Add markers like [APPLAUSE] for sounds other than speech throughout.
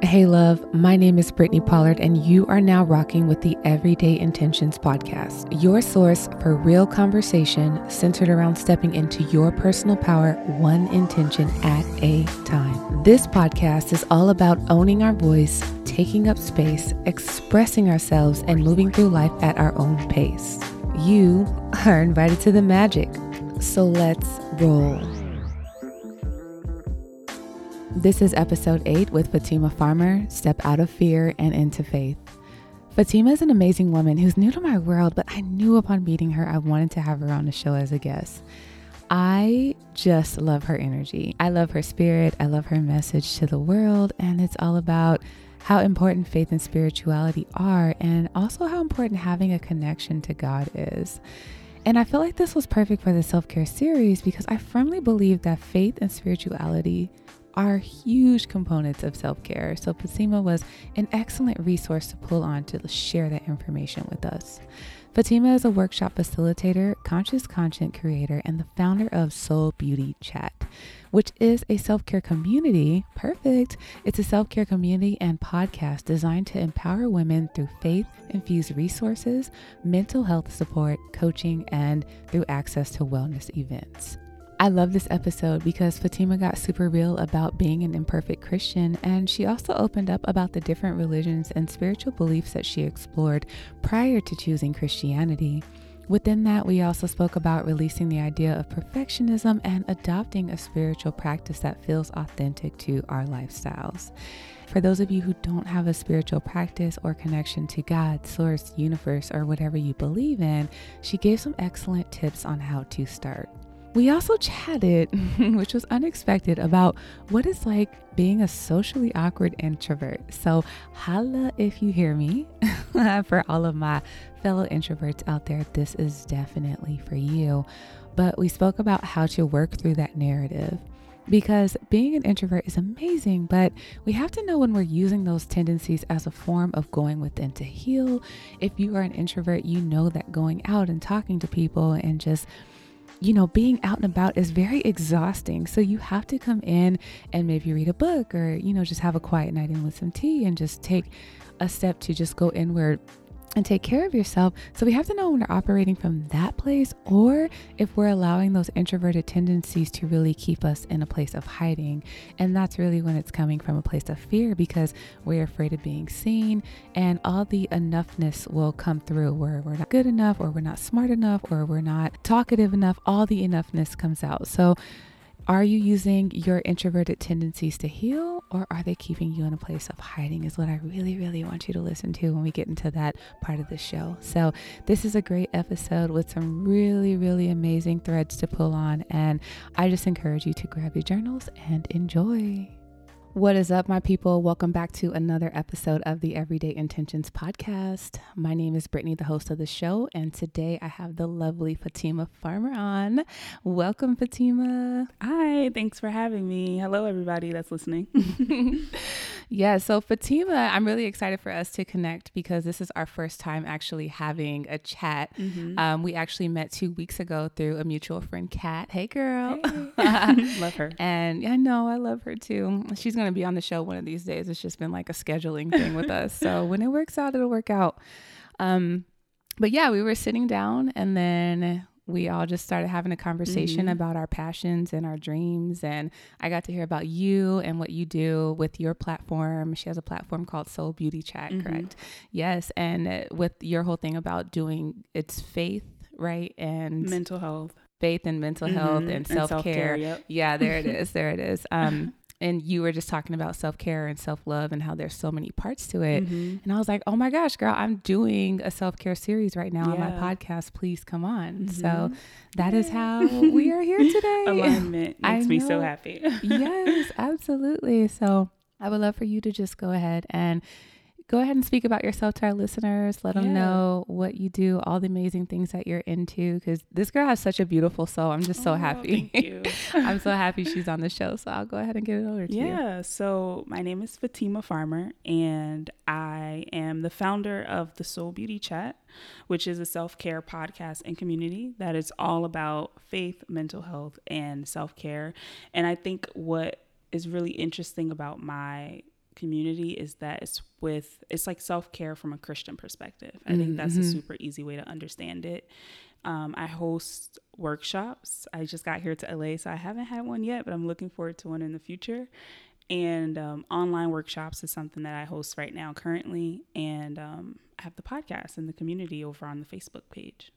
Hey, love, my name is Brittany Pollard, and you are now rocking with the Everyday Intentions podcast, your source for real conversation centered around stepping into your personal power, one intention at a time. This podcast is all about owning our voice, taking up space, expressing ourselves, and moving through life at our own pace. You are invited to the magic. So let's roll. This is episode 8 with Fatima Farmer Step Out of Fear and Into Faith. Fatima is an amazing woman who's new to my world, but I knew upon meeting her I wanted to have her on the show as a guest. I just love her energy. I love her spirit. I love her message to the world. And it's all about how important faith and spirituality are, and also how important having a connection to God is. And I feel like this was perfect for the self care series because I firmly believe that faith and spirituality are huge components of self care. So, Fatima was an excellent resource to pull on to share that information with us. Fatima is a workshop facilitator, conscious content creator, and the founder of Soul Beauty Chat, which is a self care community. Perfect. It's a self care community and podcast designed to empower women through faith infused resources, mental health support, coaching, and through access to wellness events. I love this episode because Fatima got super real about being an imperfect Christian, and she also opened up about the different religions and spiritual beliefs that she explored prior to choosing Christianity. Within that, we also spoke about releasing the idea of perfectionism and adopting a spiritual practice that feels authentic to our lifestyles. For those of you who don't have a spiritual practice or connection to God, source, universe, or whatever you believe in, she gave some excellent tips on how to start. We also chatted, [LAUGHS] which was unexpected, about what it's like being a socially awkward introvert. So, holla if you hear me. [LAUGHS] for all of my fellow introverts out there, this is definitely for you. But we spoke about how to work through that narrative because being an introvert is amazing, but we have to know when we're using those tendencies as a form of going within to heal. If you are an introvert, you know that going out and talking to people and just you know, being out and about is very exhausting. So you have to come in and maybe read a book or, you know, just have a quiet night in with some tea and just take a step to just go inward and take care of yourself. So we have to know when we're operating from that place or if we're allowing those introverted tendencies to really keep us in a place of hiding. And that's really when it's coming from a place of fear because we're afraid of being seen and all the enoughness will come through where we're not good enough or we're not smart enough or we're not talkative enough. All the enoughness comes out. So are you using your introverted tendencies to heal or are they keeping you in a place of hiding? Is what I really, really want you to listen to when we get into that part of the show. So, this is a great episode with some really, really amazing threads to pull on. And I just encourage you to grab your journals and enjoy. What is up, my people? Welcome back to another episode of the Everyday Intentions podcast. My name is Brittany, the host of the show, and today I have the lovely Fatima Farmer on. Welcome, Fatima. Hi, thanks for having me. Hello, everybody that's listening. [LAUGHS] yeah, so Fatima, I'm really excited for us to connect because this is our first time actually having a chat. Mm-hmm. Um, we actually met two weeks ago through a mutual friend, Kat. Hey, girl. Hey. [LAUGHS] love her. And I know I love her too. She's going to be on the show one of these days. It's just been like a scheduling thing with us. So [LAUGHS] when it works out, it'll work out. Um, but yeah, we were sitting down and then we all just started having a conversation mm-hmm. about our passions and our dreams. And I got to hear about you and what you do with your platform. She has a platform called Soul Beauty Chat, mm-hmm. correct? Yes. And with your whole thing about doing it's faith, right? And mental health. Faith and mental mm-hmm. health and self care. Yep. Yeah, there it [LAUGHS] is. There it is. Um, and you were just talking about self-care and self-love and how there's so many parts to it. Mm-hmm. and i was like oh my gosh girl i'm doing a self-care series right now yeah. on my podcast. Please come on. Mm-hmm. so that is how we are here [LAUGHS] today. Alignment makes me so happy. [LAUGHS] Yes absolutely. So i would love for you to just go ahead and go ahead and speak about yourself to our listeners. Let yeah. them know what you do, all the amazing things that you're into. Because this girl has such a beautiful soul. I'm just so oh, happy. Thank you. [LAUGHS] I'm so happy she's on the show. So I'll go ahead and get it over to yeah, you. Yeah. So my name is Fatima Farmer, and I am the founder of the Soul Beauty Chat, which is a self care podcast and community that is all about faith, mental health, and self care. And I think what is really interesting about my community is that it's with it's like self-care from a christian perspective. I think that's a Mhm. super easy way to understand it. Um, i host workshops. I just got here to la so i haven't had one yet but i'm looking forward to one in the future. And um, online workshops is something that i host right now currently. And um, i have the podcast and the community over on the facebook page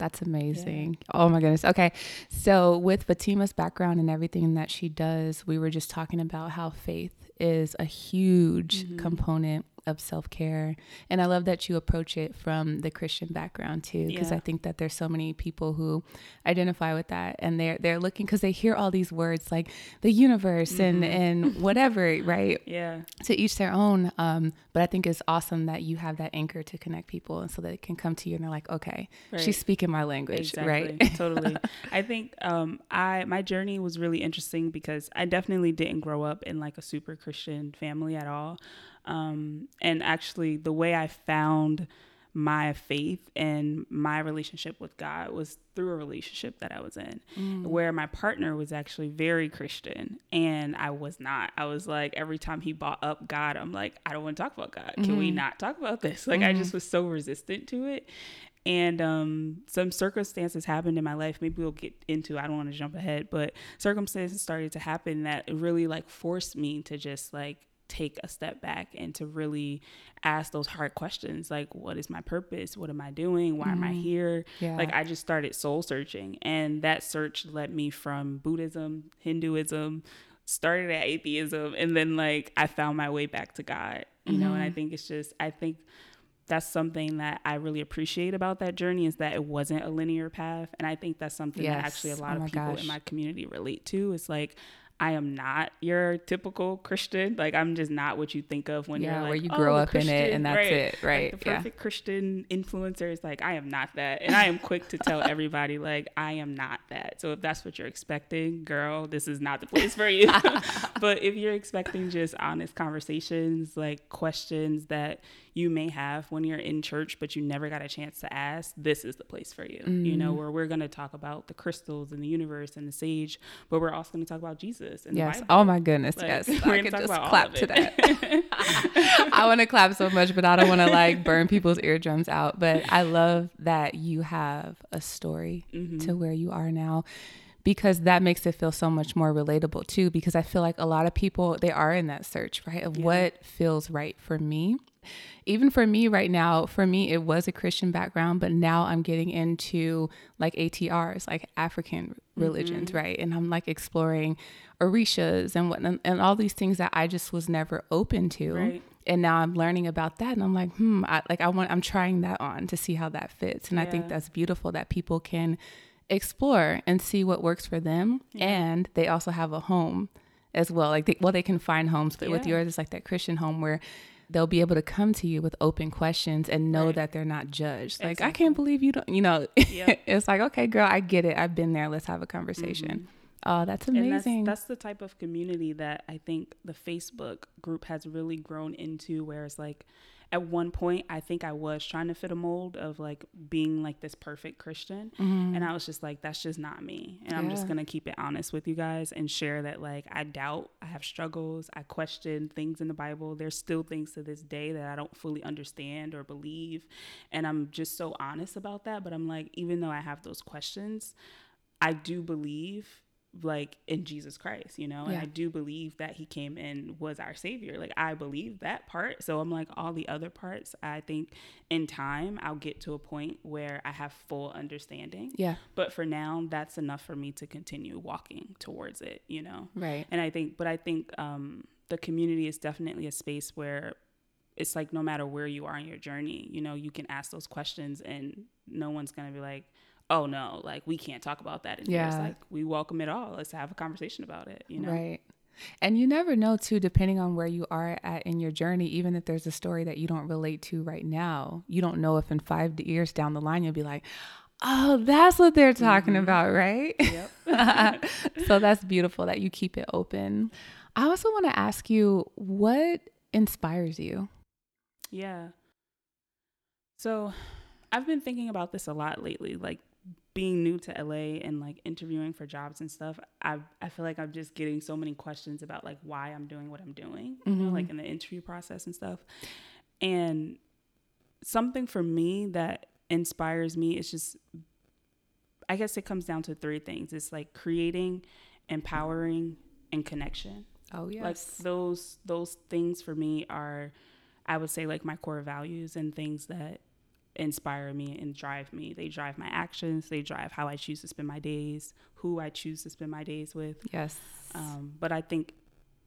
That's amazing. Oh my goodness. Okay. So, with Fatima's background and everything that she does, we were just talking about how faith is a huge Mhm. component of self care. And I love that you approach it from the Christian background too, because Yeah. I think that there's so many people who identify with that and they're they're looking because they hear all these words like the universe and Mhm. and whatever, right? [LAUGHS] yeah to each their own. Um, but I think it's awesome that you have that anchor to connect people, and so they can come to you and they're like, okay, right. she's speaking my language, right? [LAUGHS] totally. I think um, I my journey was really interesting because I definitely didn't grow up in like a super Christian family at all. Um, and actually, the way I found my faith and my relationship with God was through a relationship that I was in Mm. where my partner was actually very Christian and I was not. I was like, every time he brought up God, I'm like, I don't want to talk about God. Can we Mhm. not talk about this? Like, I Mhm. just was so resistant to it. And um, some circumstances happened in my life. Maybe we'll get into. I don't want to jump ahead, but circumstances started to happen that really like forced me to just like take a step back and to really ask those hard questions like what is my purpose what am i doing why am i Mhm. here Yeah. like I just started soul searching, and that search led me from Buddhism, Hinduism, started at atheism, and then like I found my way back to God. You know, and I Mhm. think it's just I think that's something that I really appreciate about that journey is that it wasn't a linear path, and I think that's something that actually a lot Oh of people gosh. in my community relate to. It's like. I am not your typical Christian. Like I'm just not what you think of when yeah, you're like, where you "Oh, grow the up in it Christian," and that's right it, right? like the yeah. perfect Christian influencer is like, I am not that. And I am quick to tell [LAUGHS] everybody, like, I am not that. So if that's what you're expecting, girl, this is not the place for you. [LAUGHS] but if you're expecting just honest conversations, like questions that you may have when you're in church, but you never got a chance to ask, this is the place for you. You know, Mm. where we're going to talk about the crystals and the universe and the sage, but we're also going to talk about Jesus and Yes. Oh my goodness. Like, yes. [LAUGHS] I could just clap to that. [LAUGHS] [LAUGHS] I want to clap so much, but I don't want to like burn people's eardrums out. But I love that you have a story Mhm. to where you are now because that makes it feel so much more relatable too because I feel like a lot of people they are in that search, right? Of Yeah. what feels right for me. Even for me right now, for me it was a Christian background, but now I'm getting into like ATRs, like African religions, Mhm. right? And I'm like exploring orishas and what and all these things that I just was never open to Right. and now I'm learning about that and I'm like, hmm, I, like I want I'm trying that on to see how that fits. And I think that's beautiful that people can explore and see what works for them Yeah. and they also have a home as well. Like they, well they can find homes, but with yours it's like that Christian home where they'll be able to come to you with open questions and know Right. that they're not judged. Like I can't believe you don't, you know. Yep. [LAUGHS] it's like, okay, girl, I get it. I've been there. Let's have a conversation. Oh, that's And amazing. that's, that's the type of community that I think the Facebook group has really grown into. Where it's like, at one point, I think I was trying to fit a mold of like being like this perfect Christian. Mhm. And I was just like, that's just not me. And I'm just going to keep it honest with you guys and share that, like, I doubt, I have struggles, I question things in the Bible. There's still things to this day that I don't fully understand or believe. And I'm just so honest about that. But I'm like, even though I have those questions, I do believe like in Jesus Christ, you know, and Yeah. I do believe that he came and was our savior. Like I believe that part. So I'm like all the other parts, I think in time I'll get to a point where I have full understanding. yeah, But for now, that's enough for me to continue walking towards it, you know. right. And I think but I think um the community is definitely a space where it's like no matter where you are in your journey, you know, you can ask those questions and no one's gonna be like, oh no, like we can't talk about that in here. It's Yeah. like we welcome it all. Let's have a conversation about it. You know, Right. And you never know too, depending on where you are at in your journey, even if there's a story that you don't relate to right now, you don't know if in five years down the line you'll be like, oh, that's what they're talking Mhm. about, right? Yep. [LAUGHS] so that's beautiful that you keep it open. I also want to ask you what inspires you? yeah. So I've been thinking about this a lot lately, like being new to LA and like interviewing for jobs and stuff, I I feel like I'm just getting so many questions about like why I'm doing what I'm doing, you know, like mm-hmm. in the interview process and stuff. And something for me that inspires me is just I guess it comes down to three things. It's like creating, empowering, and connection. Oh yes. Like those those things for me are I would say like my core values and things that inspire me and drive me. They drive my actions, they drive how I choose to spend my days, who I choose to spend my days with. yes. Um, but I think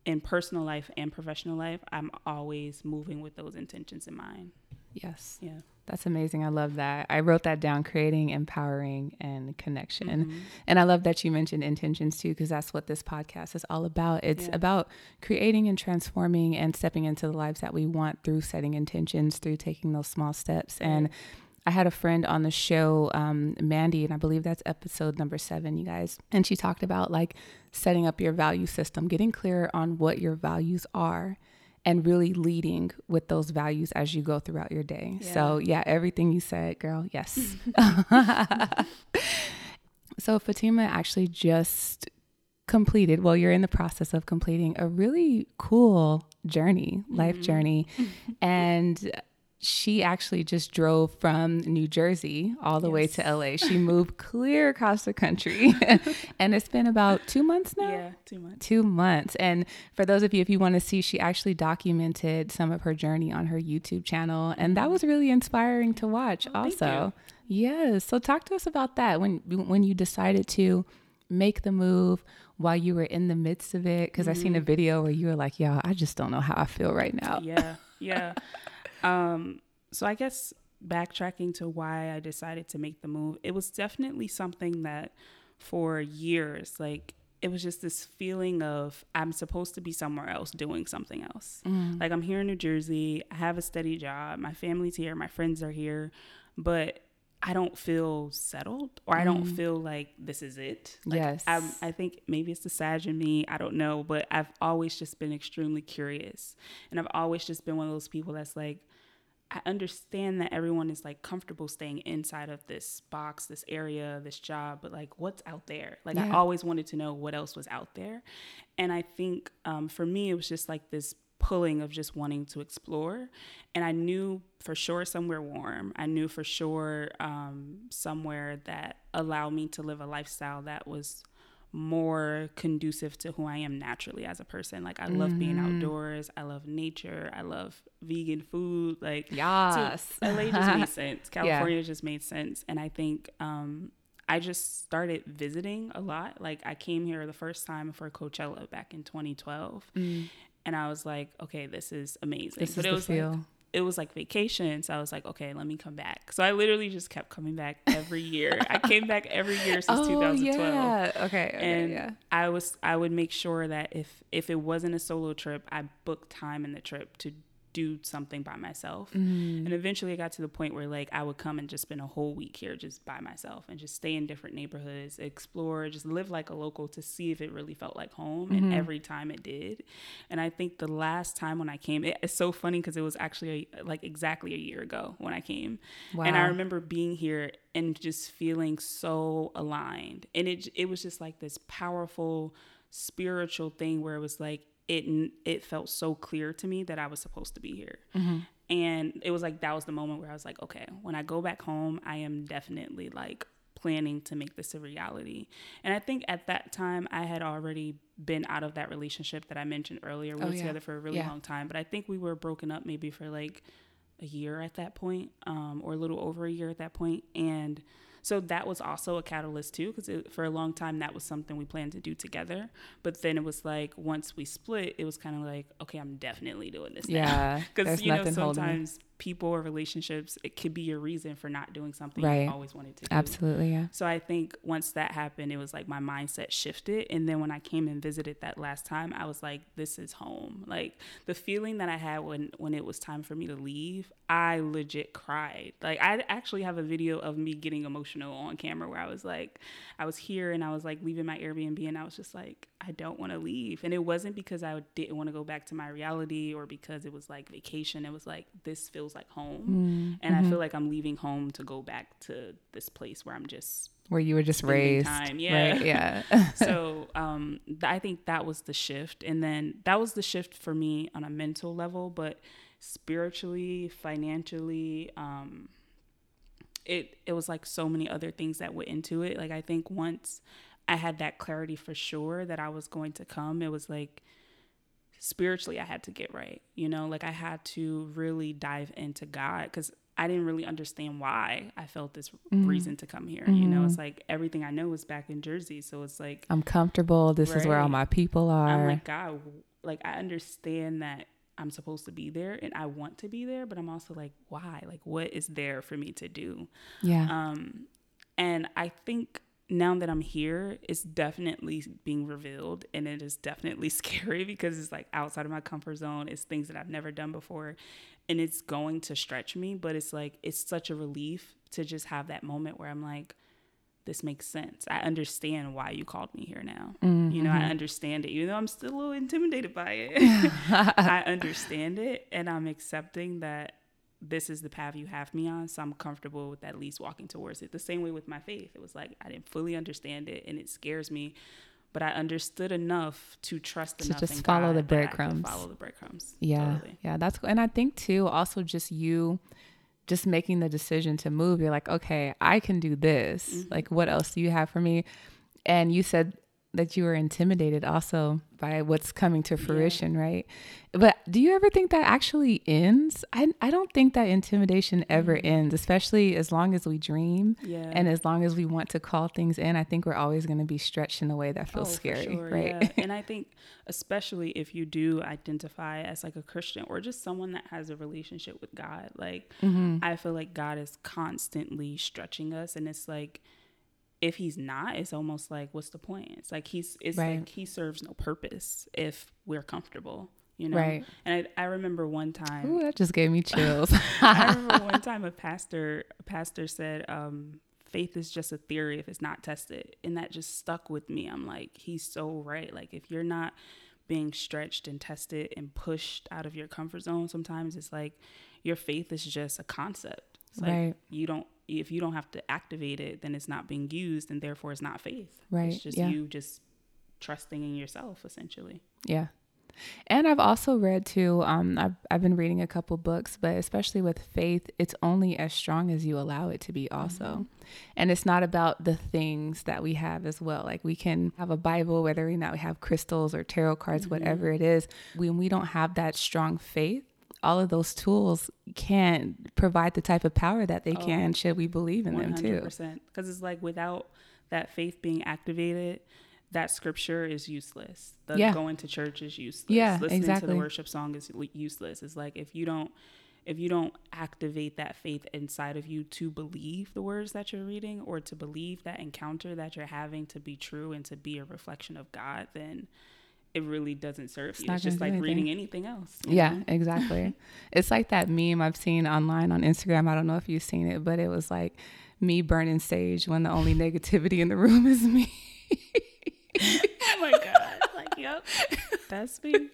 in personal life and professional life, I'm always moving with those intentions in mind. yes. Yeah. That's amazing. I love that. I wrote that down creating, empowering, and connection. Mhm. And I love that you mentioned intentions too, because that's what this podcast is all about. It's Yeah. about creating and transforming and stepping into the lives that we want through setting intentions, through taking those small steps. And I had a friend on the show, um, Mandy, and I believe that's episode number seven, you guys. And she talked about like setting up your value system, getting clear on what your values are, and really leading with those values as you go throughout your day. So, yeah, everything you said, girl, yes. [LAUGHS] so, Fatima actually just completed, well, you're in the process of completing a really cool journey, life Mhm. journey. [LAUGHS] and she actually just drove from New Jersey all the way to LA. She moved [LAUGHS] clear across the country. [LAUGHS] and it's been about two months now Yeah, too much. two months. And for those of you, if you want to see, she actually documented some of her journey on her YouTube channel, and that was really inspiring to watch. Oh, also, yes. So talk to us about that when when you decided to make the move while you were in the midst of it. Because I seen a video where you were like, "Yo, I just don't know how I feel right now." yeah yeah [LAUGHS] um so i guess backtracking to why i decided to make the move it was definitely something that for years like it was just this feeling of i'm supposed to be somewhere else doing something else Mm. like i'm here in new jersey i have a steady job my family's here my friends are here but i don't feel settled or i don't Mm. feel like this is it like, Yes. I'm, i think maybe it's the sage in me i don't know but i've always just been extremely curious and I've always just been one of those people that's like, I understand that everyone is like comfortable staying inside of this box, this area, this job, but like what's out there? Like I always wanted to know what else was out there. And I think um, for me, it was just like this pulling of just wanting to explore. And I knew for sure somewhere warm. I knew for sure um, somewhere that allowed me to live a lifestyle that was more conducive to who I am naturally as a person. Like I love being Mhm. outdoors. I love nature. I love vegan food. Like Yes. [LAUGHS] so LA just made [LAUGHS] sense. California just made sense. And I think um, I just started visiting a lot. Like I came here the first time for Coachella back in 2012. Mm. And I was like, okay, this is amazing. This but is it the was feel. like it was like vacation. So I was like, okay, let me come back. So I literally just kept coming back every year. I came back every year since [LAUGHS] oh 2012 yeah. Okay. okay and yeah. I was I would make sure that if if it wasn't a solo trip, I booked time in the trip to do something by myself. Mm. And eventually I got to the point where like I would come and just spend a whole week here just by myself and just stay in different neighborhoods, explore, just live like a local to see if it really felt like home. And Mhm. every time it did. And I think the last time when I came, it, it's so funny because it was actually a, like exactly a year ago when I came. Wow. And I remember being here and just feeling so aligned. And it it was just like this powerful spiritual thing where it was like it it felt so clear to me that I was supposed to be here. Mhm. And it was like that was the moment where I was like, okay, when I go back home, I am definitely like planning to make this a reality. And I think at that time I had already been out of that relationship that I mentioned earlier. We Oh, were yeah. together for a really Yeah. long time, but I think we were broken up maybe for like a year at that point, um, or a little over a year at that point. And so that was also a catalyst too, because for a long time that was something we planned to do together. But then it was like once we split, it was kind of like, okay, I'm definitely doing this. Yeah. [LAUGHS] Because you know nothing holding me. sometimes people or relationships it could be a reason for not doing something Right. you always wanted to do. Absolutely. Yeah. So I think once that happened, it was like my mindset shifted. And then when I came and visited that last time, I was like, this is home. Like the feeling that I had when, when it was time for me to leave, I legit cried. Like I actually have a video of me getting emotional emotional on camera where I was like, I was here and I was like leaving my Airbnb and I was just like, I don't want to leave. And it wasn't because I didn't want to go back to my reality or because it was like vacation. It was like, this feels like home. Mm-hmm. And I feel mm-hmm. like I'm leaving home to go back to this place where I'm just where you were just raised. Time. Yeah. Right? Yeah. [LAUGHS] [LAUGHS] so um, th- I think that was the shift. And then that was the shift for me on a mental level, but spiritually, financially, um, it it was like so many other things that went into it. Like I think once I had that clarity for sure that I was going to come, it was like spiritually I had to get right. You know, like I had to really dive into God cuz I didn't really understand why I felt this mm-hmm. reason to come here. Mm-hmm. You know, mm-hmm. it's like everything I know is back in Jersey, so it's like I'm comfortable. This right. is where all my people are. I'm like God, like I understand that I'm supposed to be there and I want to be there, but I'm also like, why? Like, what is there for me to do? Yeah. Um, and I think now that I'm here, it's definitely being revealed and it is definitely [LAUGHS] scary because it's like outside of my comfort zone. It's things that I've never done before and it's going to stretch me, but it's like, it's such a relief to just have that moment where I'm like, this makes sense. I understand why you called me here now. Mm-hmm. You know, I mm-hmm. understand it, even though I'm still a little intimidated by it. [LAUGHS] [LAUGHS] I understand it and I'm accepting that this is the path you have me on. So I'm comfortable with at least walking towards it. The same way with my faith. It was like I didn't fully understand it and it scares me. But I understood enough to trust to enough. To just follow God the breadcrumbs. Follow the breadcrumbs. Yeah, totally. yeah, that's and I think too. Also, just you just making the decision to move, you're like, okay, I can do this. Mm-hmm. Like, what else do you have for me? And you said that you were intimidated also by what's coming to fruition, yeah. right? But do you ever think that actually ends? I, I don't think that intimidation ever mm-hmm. ends, especially as long as we dream yeah. and as long as we want to call things in. I think we're always going to be stretched in a way that feels oh, scary, sure, right? Yeah. and [LAUGHS] I think, especially if you do identify as like a Christian or just someone that has a relationship with God, like mm-hmm. I feel like God is constantly stretching us, and it's like, if he's not, it's almost like what's the point? It's like he's it's right. like he serves no purpose if we're comfortable. You know, right? And I, I remember one time. Ooh, that just gave me chills. [LAUGHS] I remember [LAUGHS] one time a pastor a pastor said, um, "Faith is just a theory if it's not tested," and that just stuck with me. I'm like, he's so right. Like if you're not being stretched and tested and pushed out of your comfort zone, sometimes it's like your faith is just a concept. It's like right. you don't if you don't have to activate it, then it's not being used, and therefore it's not faith. Right. It's just yeah. you just trusting in yourself, essentially. Yeah. And I've also read too, um, I've, I've been reading a couple books, but especially with faith, it's only as strong as you allow it to be, also. Mm-hmm. And it's not about the things that we have as well. Like we can have a Bible, whether or not we have crystals or tarot cards, mm-hmm. whatever it is. When we don't have that strong faith, all of those tools can't provide the type of power that they oh, can should we believe in 100%. them too. Because it's like without that faith being activated, that scripture is useless. The yeah. going to church is useless. Yeah, Listening exactly. to the worship song is useless. It's like if you don't if you don't activate that faith inside of you to believe the words that you're reading or to believe that encounter that you're having to be true and to be a reflection of God, then it really doesn't serve it's you. It's just like anything. reading anything else. Yeah, know? exactly. [LAUGHS] it's like that meme I've seen online on Instagram. I don't know if you've seen it, but it was like me burning sage when the only [LAUGHS] negativity in the room is me. oh my god! Like, yep, that's me.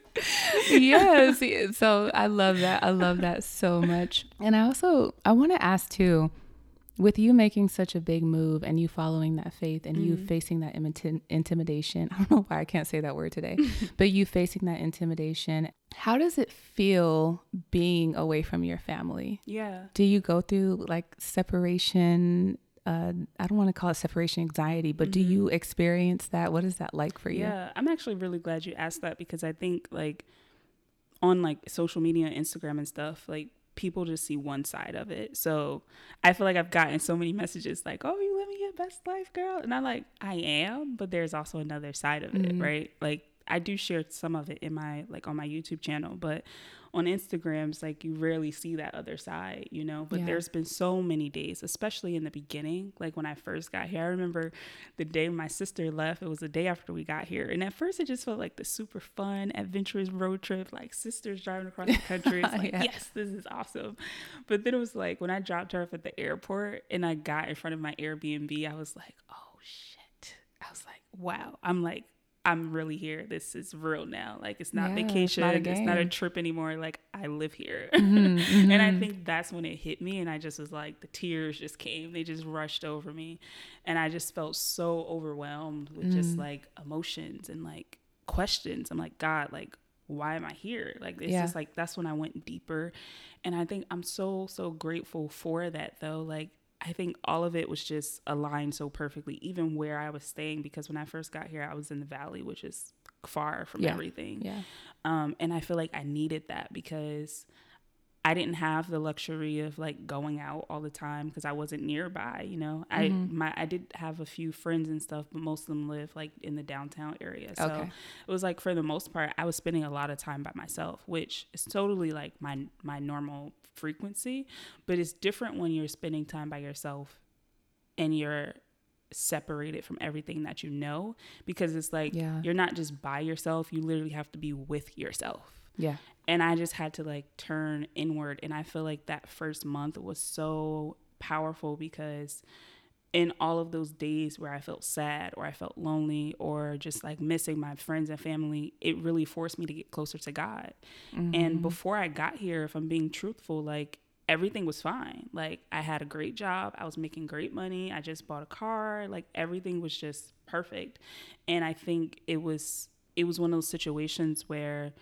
yes. So I love that. I love that so much. And I also I want to ask too with you making such a big move and you following that faith and mm you facing that intimidation, [LAUGHS] I don't know why I can't say that word today, [LAUGHS] but you facing that intimidation, how does it feel being away from your family? Yeah. Do you go through like separation? Uh, I don't want to call it separation anxiety, but mm-hmm. do you experience that? What is that like for you? Yeah, I'm actually really glad you asked that because I think like on like social media, Instagram and stuff, like people just see one side of it. So I feel like I've gotten so many messages like, "Oh, you living your best life, girl," and I'm like, I am, but there's also another side of it, mm-hmm. right? Like I do share some of it in my like on my YouTube channel, but on Instagrams, like you rarely see that other side, you know. But yeah. there's been so many days, especially in the beginning, like when I first got here. I remember the day my sister left, it was the day after we got here. And at first, it just felt like the super fun, adventurous road trip, like sisters driving across the country. [LAUGHS] It's like, yeah. yes, this is awesome. But then it was like when I dropped her off at the airport and I got in front of my Airbnb, I was like, oh shit. I was like, wow. I'm like, I'm really here. This is real now. Like it's not yeah, vacation. It's not, it's not, a trip anymore. Like I live here. Mm-hmm, mm-hmm. [LAUGHS] and I mm-hmm. think that's when it hit me and I just was like the tears just came. They just rushed over me. And I just felt so overwhelmed with mm. just like emotions and like questions. I'm like, God, like why am I here? Like it's yeah. just like that's when I went deeper. And I think I'm so so grateful for that though. Like I think all of it was just aligned so perfectly, even where I was staying, because when I first got here, I was in the valley, which is far from yeah. everything. Yeah. Um, and I feel like I needed that because I didn't have the luxury of like going out all the time because I wasn't nearby, you know. Mm-hmm. I my I did have a few friends and stuff, but most of them live like in the downtown area. So okay. it was like for the most part I was spending a lot of time by myself, which is totally like my my normal frequency, but it's different when you're spending time by yourself and you're separated from everything that you know because it's like yeah. you're not just by yourself, you literally have to be with yourself. Yeah. And I just had to like turn inward and I feel like that first month was so powerful because in all of those days where I felt sad or I felt lonely or just like missing my friends and family, it really forced me to get closer to God. Mm-hmm. And before I got here, if I'm being truthful, like everything was fine. Like I had a great job, I was making great money, I just bought a car, like everything was just perfect. And I think it was it was one of those situations where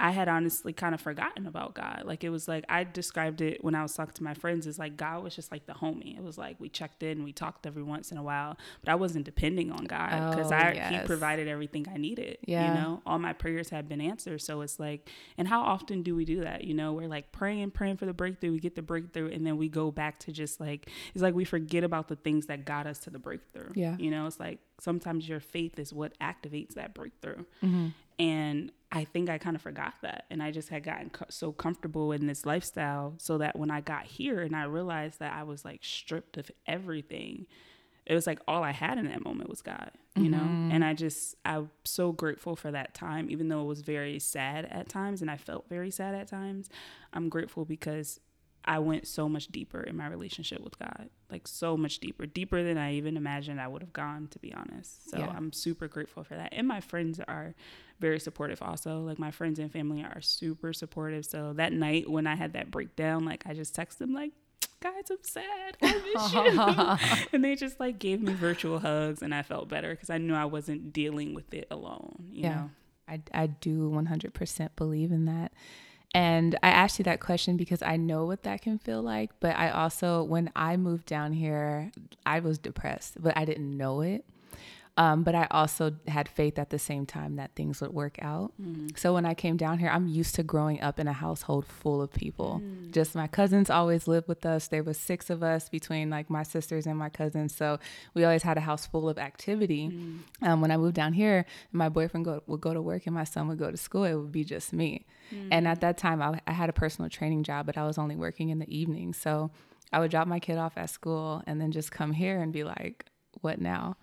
I had honestly kind of forgotten about God. Like it was like I described it when I was talking to my friends as like God was just like the homie. It was like we checked in, we talked every once in a while, but I wasn't depending on God because oh, I yes. He provided everything I needed. Yeah. You know, all my prayers had been answered. So it's like, and how often do we do that? You know, we're like praying, praying for the breakthrough. We get the breakthrough, and then we go back to just like it's like we forget about the things that got us to the breakthrough. Yeah. You know, it's like sometimes your faith is what activates that breakthrough. Mm-hmm. And I think I kind of forgot that. And I just had gotten co- so comfortable in this lifestyle so that when I got here and I realized that I was like stripped of everything, it was like all I had in that moment was God, you mm-hmm. know? And I just, I'm so grateful for that time, even though it was very sad at times and I felt very sad at times. I'm grateful because I went so much deeper in my relationship with God, like so much deeper, deeper than I even imagined I would have gone, to be honest. So yeah. I'm super grateful for that. And my friends are very supportive also. Like my friends and family are super supportive. So that night when I had that breakdown, like I just texted them like, guys, I'm sad. I miss [LAUGHS] you. [LAUGHS] and they just like gave me virtual hugs and I felt better because I knew I wasn't dealing with it alone, you yeah. know? I, I do 100% believe in that. And I asked you that question because I know what that can feel like. But I also, when I moved down here, I was depressed, but I didn't know it. Um, but I also had faith at the same time that things would work out. Mm. So when I came down here, I'm used to growing up in a household full of people. Mm. Just my cousins always lived with us. There was six of us between like my sisters and my cousins. So we always had a house full of activity. Mm. Um, when I moved down here, my boyfriend go, would go to work and my son would go to school. It would be just me. And at mm. that time, I, I had a personal training job, but I was only working in the evening. So I would drop my kid off at school and then just come here and be like, what now?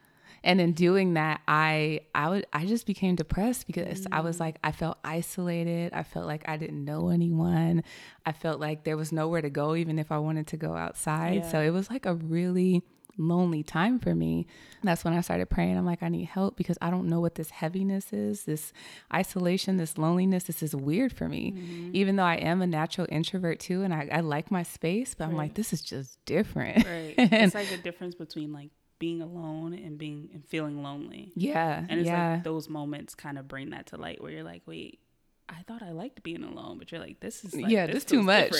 And in doing that i i would i just became depressed because mm. i was mm. like i felt isolated. I felt like i didn't know anyone. I felt like there was nowhere to go even if i wanted to go outside. Yeah. so it was like a really lonely time for me. That's when i started praying. I'm like i need help because i don't know what this heaviness is this isolation this loneliness. This is weird for me. Mm-hmm. even though i am a natural introvert too and i, I like my space but i'm like this is just different. Right. [LAUGHS] It's like a difference between like being alone and being and feeling lonely. Yeah. And it's yeah. like those moments kind of bring that to light where you're like, wait, I thought I liked being alone, but you're like, this is like, yeah, this, this too much.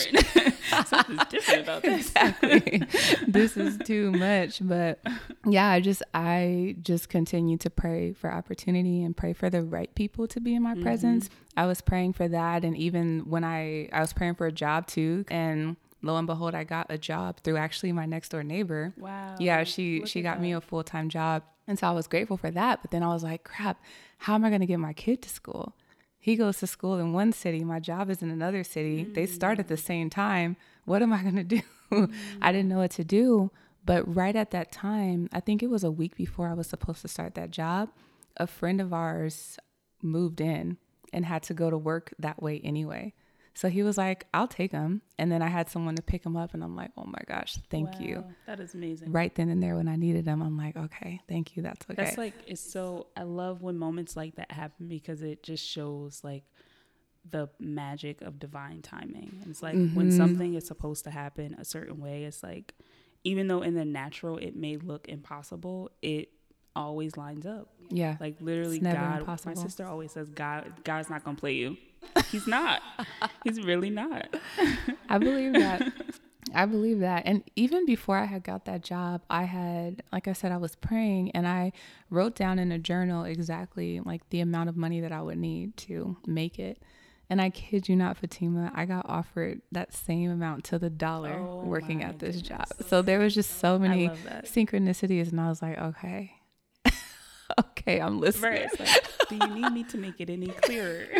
Something's [LAUGHS] different about [LAUGHS] this. Exactly. [LAUGHS] this is too much. But yeah, I just I just continue to pray for opportunity and pray for the right people to be in my mm-hmm. presence. I was praying for that, and even when I I was praying for a job too, and lo and behold, I got a job through actually my next door neighbor. Wow. Yeah, she Look she got that. me a full time job And so I was grateful for that. But then I was like, crap, how am I going to get my kid to school? He goes to school in one city. My job is in another city. Mm. They start at the same time. What am I going to do? Mm. I didn't know what to do. But right at that time, I think it was a week before I was supposed to start that job, a friend of ours moved in and had to go to work that way anyway. So he was like, I'll take him. And then I had someone to pick him up. And I'm like, oh my gosh, thank wow, you. That is amazing. Right then and there when I needed him, I'm like, okay, thank you. That's okay. That's like, it's so, I love when moments like that happen because it just shows like the magic of divine timing. And it's like mm-hmm. when something is supposed to happen a certain way, it's like, even though in the natural it may look impossible, it always lines up. Yeah. Like literally God impossible. my sister always says God God's not gonna play you. [LAUGHS] He's not. He's really not. [LAUGHS] I believe that. I believe that. And even before I had got that job, I had, like I said, I was praying and I wrote down in a journal exactly like the amount of money that I would need to make it. And I kid you not, Fatima, I got offered that same amount to the dollar oh working at this goodness. job. So there was just so many synchronicities. And I was like, okay, [LAUGHS] okay, I'm listening. Right. Like, do you need me to make it any clearer? [LAUGHS]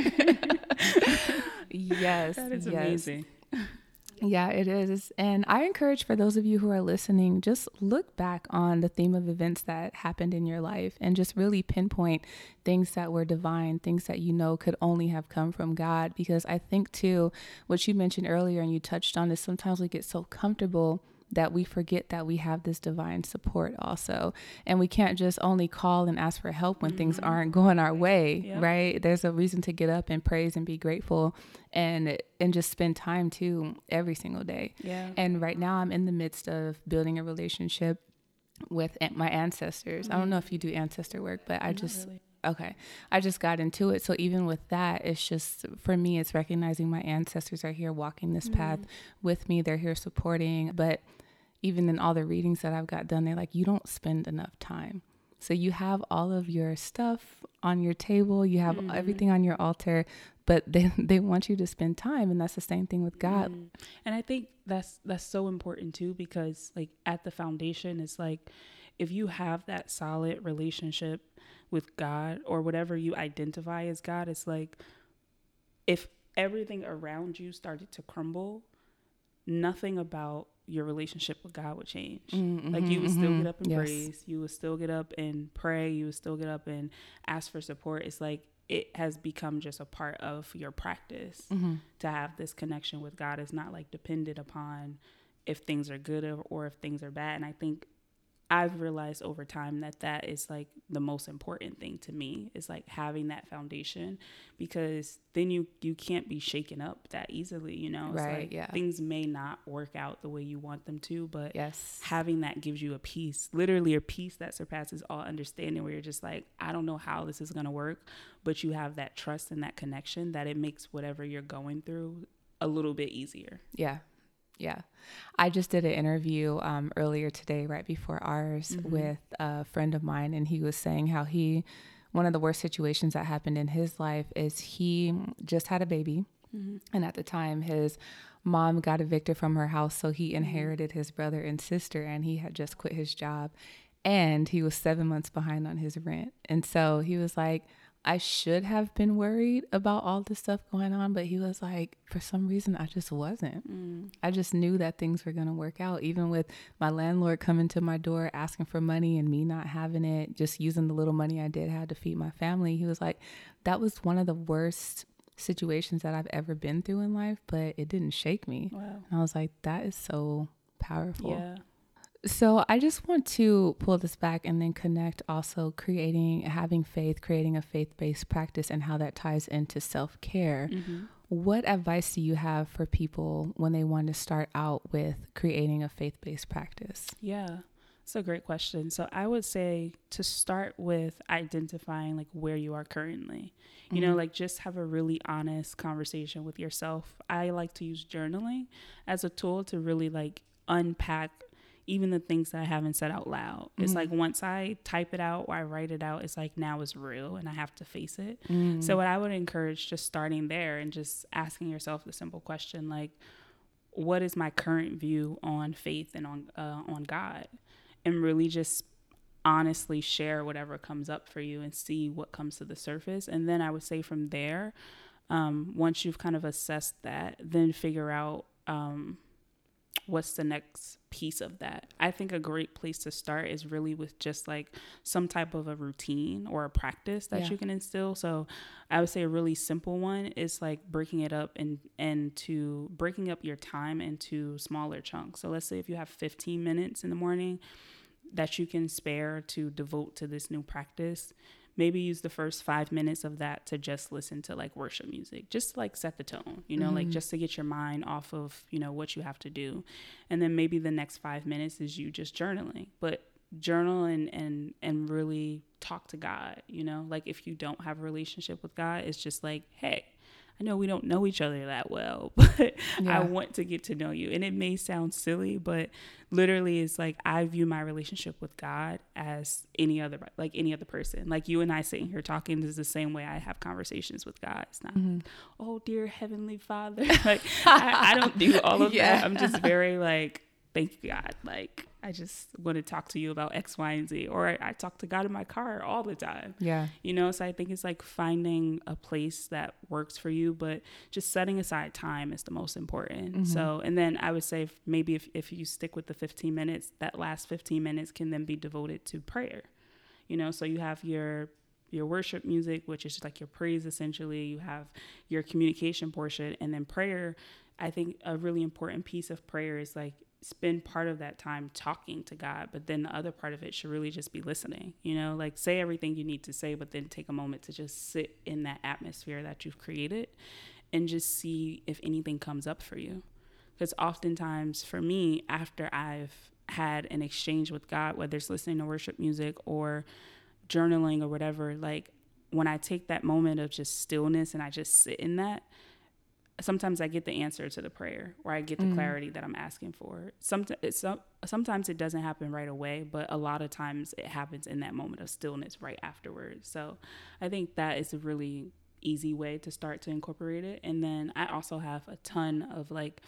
yes. That is yes. amazing. Yeah, it is. And I encourage for those of you who are listening, just look back on the theme of events that happened in your life and just really pinpoint things that were divine, things that you know could only have come from God. Because I think, too, what you mentioned earlier and you touched on is sometimes we get so comfortable that we forget that we have this divine support also. And we can't just only call and ask for help when mm-hmm. things aren't going our way, yep. right? There's a reason to get up and praise and be grateful and and just spend time too every single day. Yeah. And right now I'm in the midst of building a relationship with my ancestors. Mm-hmm. I don't know if you do ancestor work, but I just really. Okay. I just got into it. So even with that, it's just for me, it's recognizing my ancestors are here walking this mm-hmm. path with me. They're here supporting. But even in all the readings that I've got done, they're like, you don't spend enough time. So you have all of your stuff on your table, you have mm-hmm. everything on your altar, but [LAUGHS] they they want you to spend time and that's the same thing with God. Mm-hmm. And I think that's that's so important too because like at the foundation it's like if you have that solid relationship with God or whatever you identify as God, it's like if everything around you started to crumble, nothing about your relationship with God would change. Mm-hmm, like you would still mm-hmm. get up and yes. praise, you would still get up and pray, you would still get up and ask for support. It's like it has become just a part of your practice mm-hmm. to have this connection with God. It's not like dependent upon if things are good or, or if things are bad. And I think I've realized over time that that is like the most important thing to me is like having that foundation because then you you can't be shaken up that easily, you know. It's right. Like yeah. Things may not work out the way you want them to, but yes, having that gives you a peace, literally a peace that surpasses all understanding. Where you're just like, I don't know how this is gonna work, but you have that trust and that connection that it makes whatever you're going through a little bit easier. Yeah, yeah. I just did an interview um, earlier today, right before ours, mm-hmm. with a friend of mine, and he was saying how he, one of the worst situations that happened in his life is he just had a baby. Mm-hmm. And at the time, his mom got evicted from her house. So he mm-hmm. inherited his brother and sister, and he had just quit his job. And he was seven months behind on his rent. And so he was like, I should have been worried about all this stuff going on, but he was like, for some reason, I just wasn't. Mm. I just knew that things were going to work out, even with my landlord coming to my door asking for money and me not having it, just using the little money I did have to feed my family. He was like, that was one of the worst situations that I've ever been through in life, but it didn't shake me. Wow. And I was like, that is so powerful. Yeah. So I just want to pull this back and then connect also creating, having faith, creating a faith based practice and how that ties into self care. Mm-hmm. What advice do you have for people when they want to start out with creating a faith based practice? Yeah. It's a great question. So I would say to start with identifying like where you are currently. You mm-hmm. know, like just have a really honest conversation with yourself. I like to use journaling as a tool to really like unpack even the things that I haven't said out loud. Mm-hmm. It's like once I type it out or I write it out, it's like now it's real and I have to face it. Mm-hmm. So what I would encourage just starting there and just asking yourself the simple question like what is my current view on faith and on uh, on God? And really just honestly share whatever comes up for you and see what comes to the surface. And then I would say from there, um, once you've kind of assessed that, then figure out um, what's the next piece of that. I think a great place to start is really with just like some type of a routine or a practice that yeah. you can instill. So I would say a really simple one is like breaking it up and and to breaking up your time into smaller chunks. So let's say if you have 15 minutes in the morning, that you can spare to devote to this new practice maybe use the first five minutes of that to just listen to like worship music just to, like set the tone you know mm-hmm. like just to get your mind off of you know what you have to do and then maybe the next five minutes is you just journaling but journal and and and really talk to god you know like if you don't have a relationship with god it's just like hey I know we don't know each other that well, [LAUGHS] but yeah. I want to get to know you. And it may sound silly, but literally it's like I view my relationship with God as any other like any other person. Like you and I sitting here talking is the same way I have conversations with God. It's not, mm-hmm. oh dear heavenly Father. [LAUGHS] like I, I, don't do all of [LAUGHS] yeah. that. I'm just very like, thank you, God. Like I just want to talk to you about X, Y, and Z. Or I, I, talk to God in my car all the time. Yeah. You know, so I think it's like finding a place that works for you, but just setting aside time is the most important. Mm-hmm. So, and then I would say if, maybe if, if you stick with the 15 minutes, that last 15 minutes can then be devoted to prayer. You know, so you have your your worship music, which is like your praise essentially. You have your communication portion, and then prayer. I think a really important piece of prayer is like spend part of that time talking to God, but then the other part of it should really just be listening. You know, like say everything you need to say, but then take a moment to just sit in that atmosphere that you've created and just see if anything comes up for you. Because oftentimes for me, after I've had an exchange with God, whether it's listening to worship music or journaling or whatever, like when I take that moment of just stillness and I just sit in that, sometimes I get the answer to the prayer or I get the mm. clarity that I'm asking for. Sometimes, sometimes it doesn't happen right away, but a lot of times it happens in that moment of stillness right afterwards. So I think that is a really easy way to start to incorporate it. And then I also have a ton of like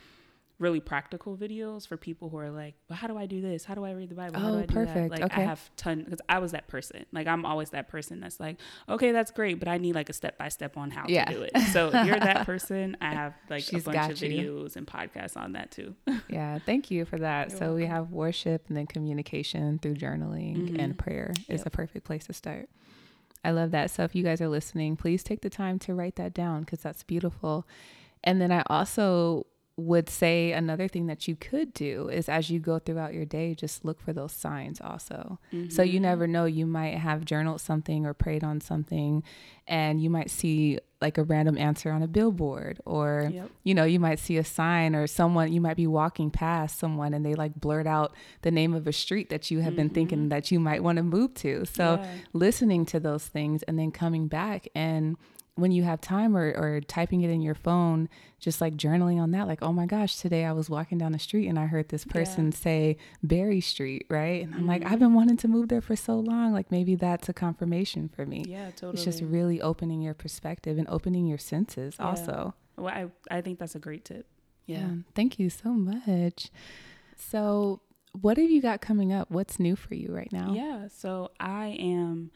really practical videos for people who are like, well, how do I do this? How do I read the Bible? How oh, perfect. Like okay. I have ton because I was that person. Like I'm always that person that's like, okay, that's great, but I need like a step by step on how yeah. to do it. So you're that [LAUGHS] person. I have like She's a bunch of videos and podcasts on that too. [LAUGHS] yeah, thank you for that. You're so welcome. we have worship and then communication through journaling mm-hmm. and prayer is yep. a perfect place to start. I love that. So if you guys are listening, please take the time to write that down because that's beautiful. And then I also would say another thing that you could do is as you go throughout your day, just look for those signs also. Mm-hmm. So you mm-hmm. never know, you might have journaled something or prayed on something, and you might see like a random answer on a billboard, or yep. you know, you might see a sign or someone, you might be walking past someone and they like blurt out the name of a street that you have mm-hmm. been thinking mm-hmm. that you might want to move to. So yeah. listening to those things and then coming back and when you have time or, or typing it in your phone, just like journaling on that, like, oh my gosh, today I was walking down the street and I heard this person yeah. say Berry Street, right? And I'm mm-hmm. like, I've been wanting to move there for so long. Like maybe that's a confirmation for me. Yeah, totally. It's just really opening your perspective and opening your senses yeah. also. Well, I, I think that's a great tip. Yeah. yeah. Thank you so much. So, what have you got coming up? What's new for you right now? Yeah. So, I am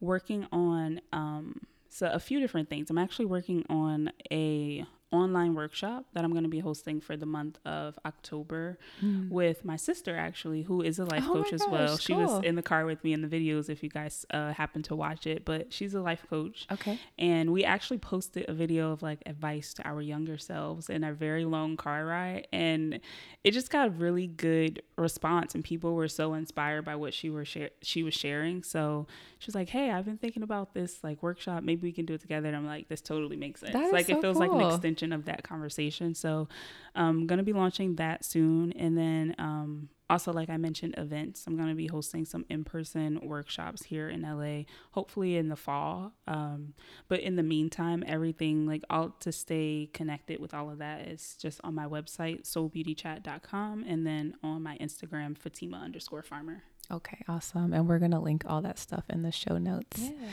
working on, um, so a few different things. I'm actually working on a online workshop that I'm going to be hosting for the month of October mm. with my sister, actually, who is a life oh coach as gosh, well. Cool. She was in the car with me in the videos if you guys uh, happen to watch it, but she's a life coach. Okay. And we actually posted a video of like advice to our younger selves in our very long car ride. And it just got a really good response, and people were so inspired by what she, were share- she was sharing. So she was like, Hey, I've been thinking about this like workshop. Maybe we can do it together. And I'm like, This totally makes sense. Like, so it feels cool. like an extension extension of that conversation. So I'm um, going to be launching that soon. And then um, also, like I mentioned, events. I'm going to be hosting some in person workshops here in LA, hopefully in the fall. Um, but in the meantime, everything like all to stay connected with all of that is just on my website, soulbeautychat.com, and then on my Instagram, Fatima underscore farmer. Okay, awesome. And we're going to link all that stuff in the show notes. Yeah.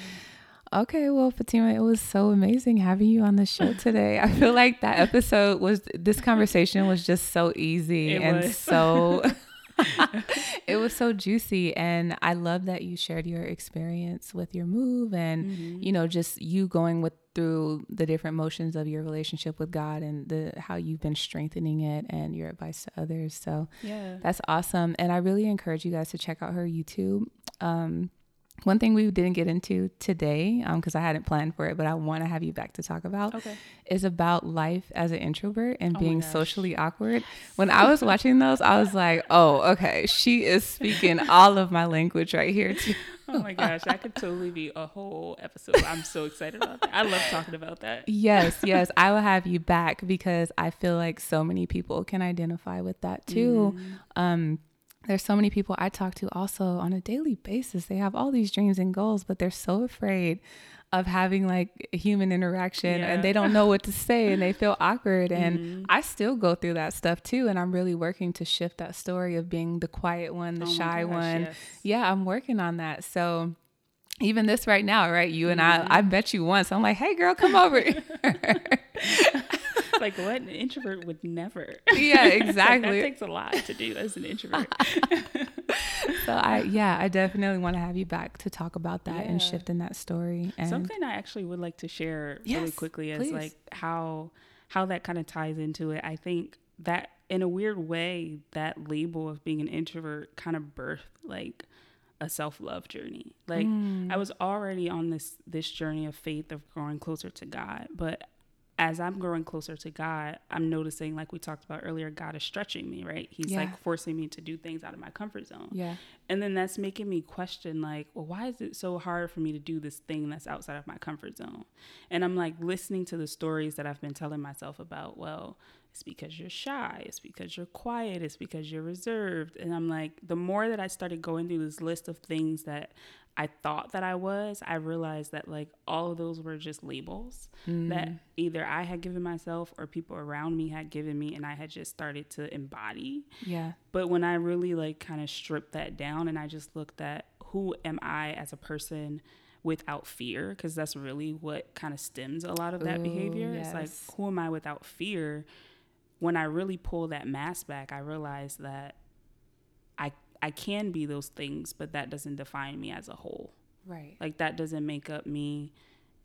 Okay, well, Fatima, it was so amazing having you on the show [LAUGHS] today. I feel like that episode was this conversation was just so easy it and was. so [LAUGHS] [LAUGHS] it was so juicy. And I love that you shared your experience with your move and, mm-hmm. you know, just you going with through the different motions of your relationship with God and the how you've been strengthening it and your advice to others. So yeah, that's awesome. And I really encourage you guys to check out her YouTube. Um, one thing we didn't get into today, because um, I hadn't planned for it, but I want to have you back to talk about, okay. is about life as an introvert and oh being socially awkward. When I was watching those, I was like, oh, okay, she is speaking all of my language right here, too. oh my gosh, that could totally be a whole episode. I'm so excited about that. I love talking about that. Yes, yes. I will have you back because I feel like so many people can identify with that too. Mm. Um, there's so many people I talk to also on a daily basis. They have all these dreams and goals, but they're so afraid of having like human interaction yeah. and they don't know what to say and they feel awkward. And mm-hmm. I still go through that stuff too. And I'm really working to shift that story of being the quiet one, the oh shy gosh, one. Yes. Yeah, I'm working on that. So even this right now, right? You and mm-hmm. I, I bet you once. I'm like, hey, girl, come over. [LAUGHS] [LAUGHS] [LAUGHS] like what an introvert would never. Yeah, [LAUGHS] exactly. that takes a lot to do as an introvert. [LAUGHS] so I, yeah, I definitely want to have you back to talk about that yeah. and shifting that story. And something I actually would like to share yes, really quickly is please. like how how that kind of ties into it. I think that in a weird way, that label of being an introvert kind of birthed like a self-love journey. Like mm. I was already on this this journey of faith of growing closer to God, but as I'm growing closer to God, I'm noticing, like we talked about earlier, God is stretching me, right? He's yeah. like forcing me to do things out of my comfort zone. Yeah. And then that's making me question, like, well, why is it so hard for me to do this thing that's outside of my comfort zone? And I'm like listening to the stories that I've been telling myself about, well, it's because you're shy, it's because you're quiet, it's because you're reserved. And I'm like, the more that I started going through this list of things that I thought that I was, I realized that like all of those were just labels mm. that either I had given myself or people around me had given me and I had just started to embody. Yeah. But when I really like kind of stripped that down and I just looked at who am I as a person without fear because that's really what kind of stems a lot of that Ooh, behavior. Yes. It's like who am I without fear? When I really pull that mask back, I realize that I I can be those things, but that doesn't define me as a whole. Right. Like that doesn't make up me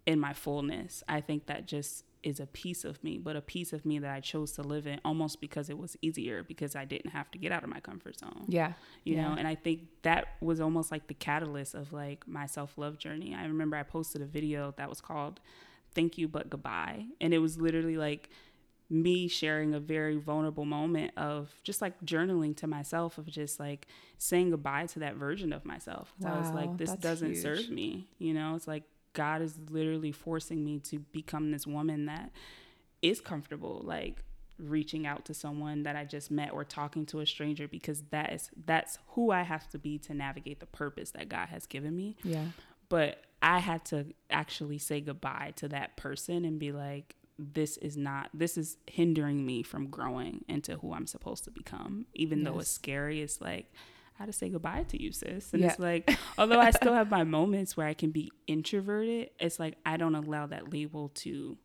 in my fullness. I think that just is a piece of me, but a piece of me that I chose to live in almost because it was easier because I didn't have to get out of my comfort zone. Yeah. You yeah. know, and I think that was almost like the catalyst of like my self-love journey. I remember I posted a video that was called Thank You But Goodbye, and it was literally like me sharing a very vulnerable moment of just like journaling to myself of just like saying goodbye to that version of myself. Wow, I was like, this doesn't huge. serve me. You know, it's like God is literally forcing me to become this woman that is comfortable, like reaching out to someone that I just met or talking to a stranger because that is that's who I have to be to navigate the purpose that God has given me. Yeah. But I had to actually say goodbye to that person and be like, this is not this is hindering me from growing into who I'm supposed to become. Even yes. though it's scary, it's like I had to say goodbye to you, sis. And yeah. it's like, although I [LAUGHS] still have my moments where I can be introverted, it's like I don't allow that label to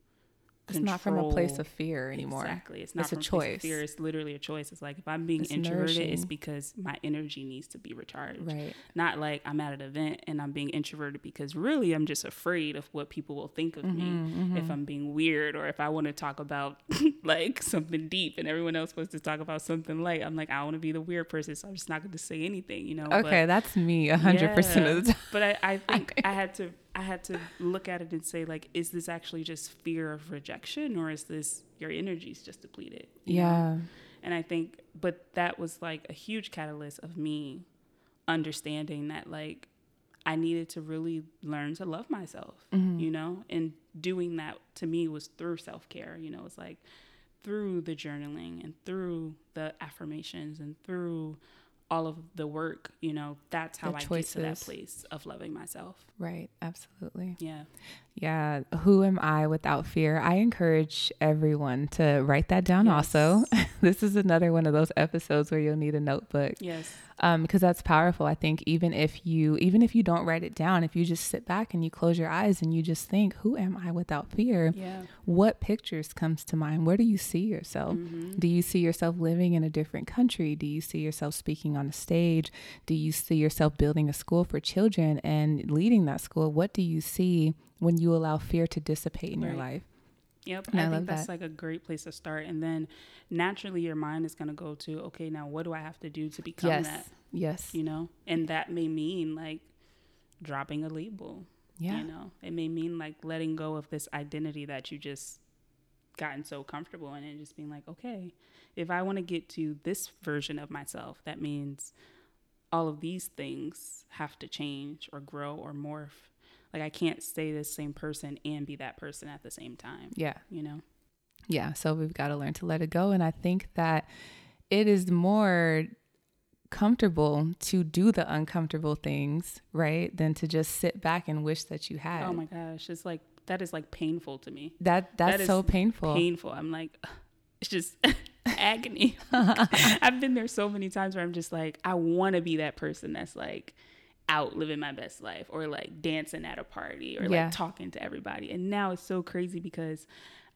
it's control. not from a place of fear anymore. Exactly. It's not it's from a choice. fear. It's literally a choice. It's like if I'm being it's introverted, nourishing. it's because my energy needs to be recharged. Right. Not like I'm at an event and I'm being introverted because really I'm just afraid of what people will think of mm-hmm, me mm-hmm. if I'm being weird or if I want to talk about [LAUGHS] like something deep and everyone else wants to talk about something light. I'm like, I want to be the weird person, so I'm just not going to say anything, you know. Okay, but, that's me a hundred percent of the time. But I, I think [LAUGHS] I had to I had to look at it and say, like, is this actually just fear of rejection or is this your energy's just depleted? Yeah. Know? And I think, but that was like a huge catalyst of me understanding that, like, I needed to really learn to love myself, mm-hmm. you know? And doing that to me was through self care. You know, it's like through the journaling and through the affirmations and through all of the work, you know, that's how the I choices. get to that place of loving myself. Right. Absolutely. Yeah. Yeah. Who am I without fear? I encourage everyone to write that down yes. also. [LAUGHS] this is another one of those episodes where you'll need a notebook. Yes um, because that's powerful. I think even if you even if you don't write it down, if you just sit back and you close your eyes and you just think, "Who am I without fear?" Yeah. What pictures comes to mind? Where do you see yourself? Mm-hmm. Do you see yourself living in a different country? Do you see yourself speaking on a stage? Do you see yourself building a school for children and leading that school? What do you see when you allow fear to dissipate in right. your life? Yep, and I, I think that's that. like a great place to start. And then naturally, your mind is going to go to, okay, now what do I have to do to become yes. that? Yes. You know, and that may mean like dropping a label. Yeah. You know, it may mean like letting go of this identity that you just gotten so comfortable in and just being like, okay, if I want to get to this version of myself, that means all of these things have to change or grow or morph. Like I can't stay the same person and be that person at the same time. Yeah. You know? Yeah. So we've got to learn to let it go. And I think that it is more comfortable to do the uncomfortable things, right? Than to just sit back and wish that you had. Oh my gosh. It's like that is like painful to me. That that's that so painful. Painful. I'm like, [SIGHS] it's just [LAUGHS] agony. [LAUGHS] I've been there so many times where I'm just like, I want to be that person that's like out living my best life or like dancing at a party or yeah. like talking to everybody. And now it's so crazy because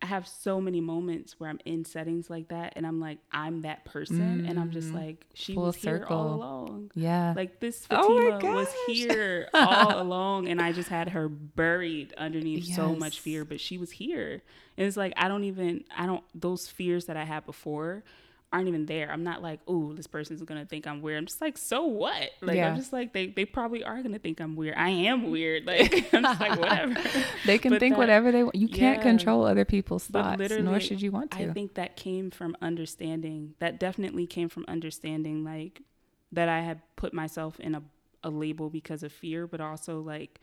I have so many moments where I'm in settings like that and I'm like, I'm that person. Mm, and I'm just mm. like, she was circle. here all along. Yeah. Like this oh Fatima oh was here [LAUGHS] all along and I just had her buried underneath yes. so much fear, but she was here. And it's like, I don't even, I don't, those fears that I had before aren't even there. I'm not like, oh, this person's gonna think I'm weird. I'm just like, so what? Like yeah. I'm just like they they probably are gonna think I'm weird. I am weird. Like [LAUGHS] I'm just like whatever. [LAUGHS] they can but think that, whatever they want. You yeah. can't control other people's thoughts, nor should you want to. I think that came from understanding. That definitely came from understanding like that I had put myself in a a label because of fear, but also like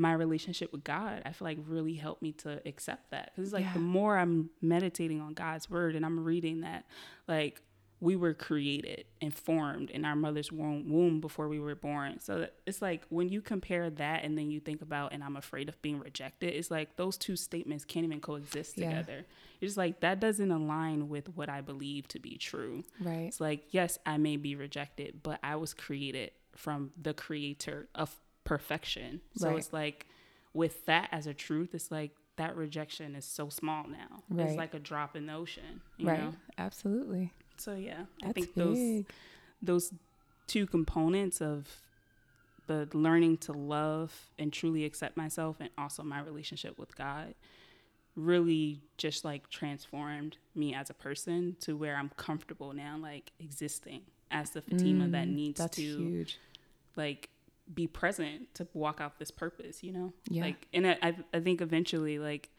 my relationship with God, I feel like really helped me to accept that. Cause it's like yeah. the more I'm meditating on God's word and I'm reading that, like we were created and formed in our mother's womb, womb before we were born. So it's like when you compare that and then you think about, and I'm afraid of being rejected, it's like those two statements can't even coexist yeah. together. It's like that doesn't align with what I believe to be true. Right. It's like, yes, I may be rejected, but I was created from the creator of perfection. So right. it's like with that as a truth, it's like that rejection is so small now. Right. It's like a drop in the ocean. right. Know? Absolutely. So yeah, That's I think big. those those two components of the learning to love and truly accept myself and also my relationship with God really just like transformed me as a person to where I'm comfortable now like existing as the Fatima mm, that needs to huge. like be present to walk out this purpose, you know? Yeah. Like, and I, I think eventually, like,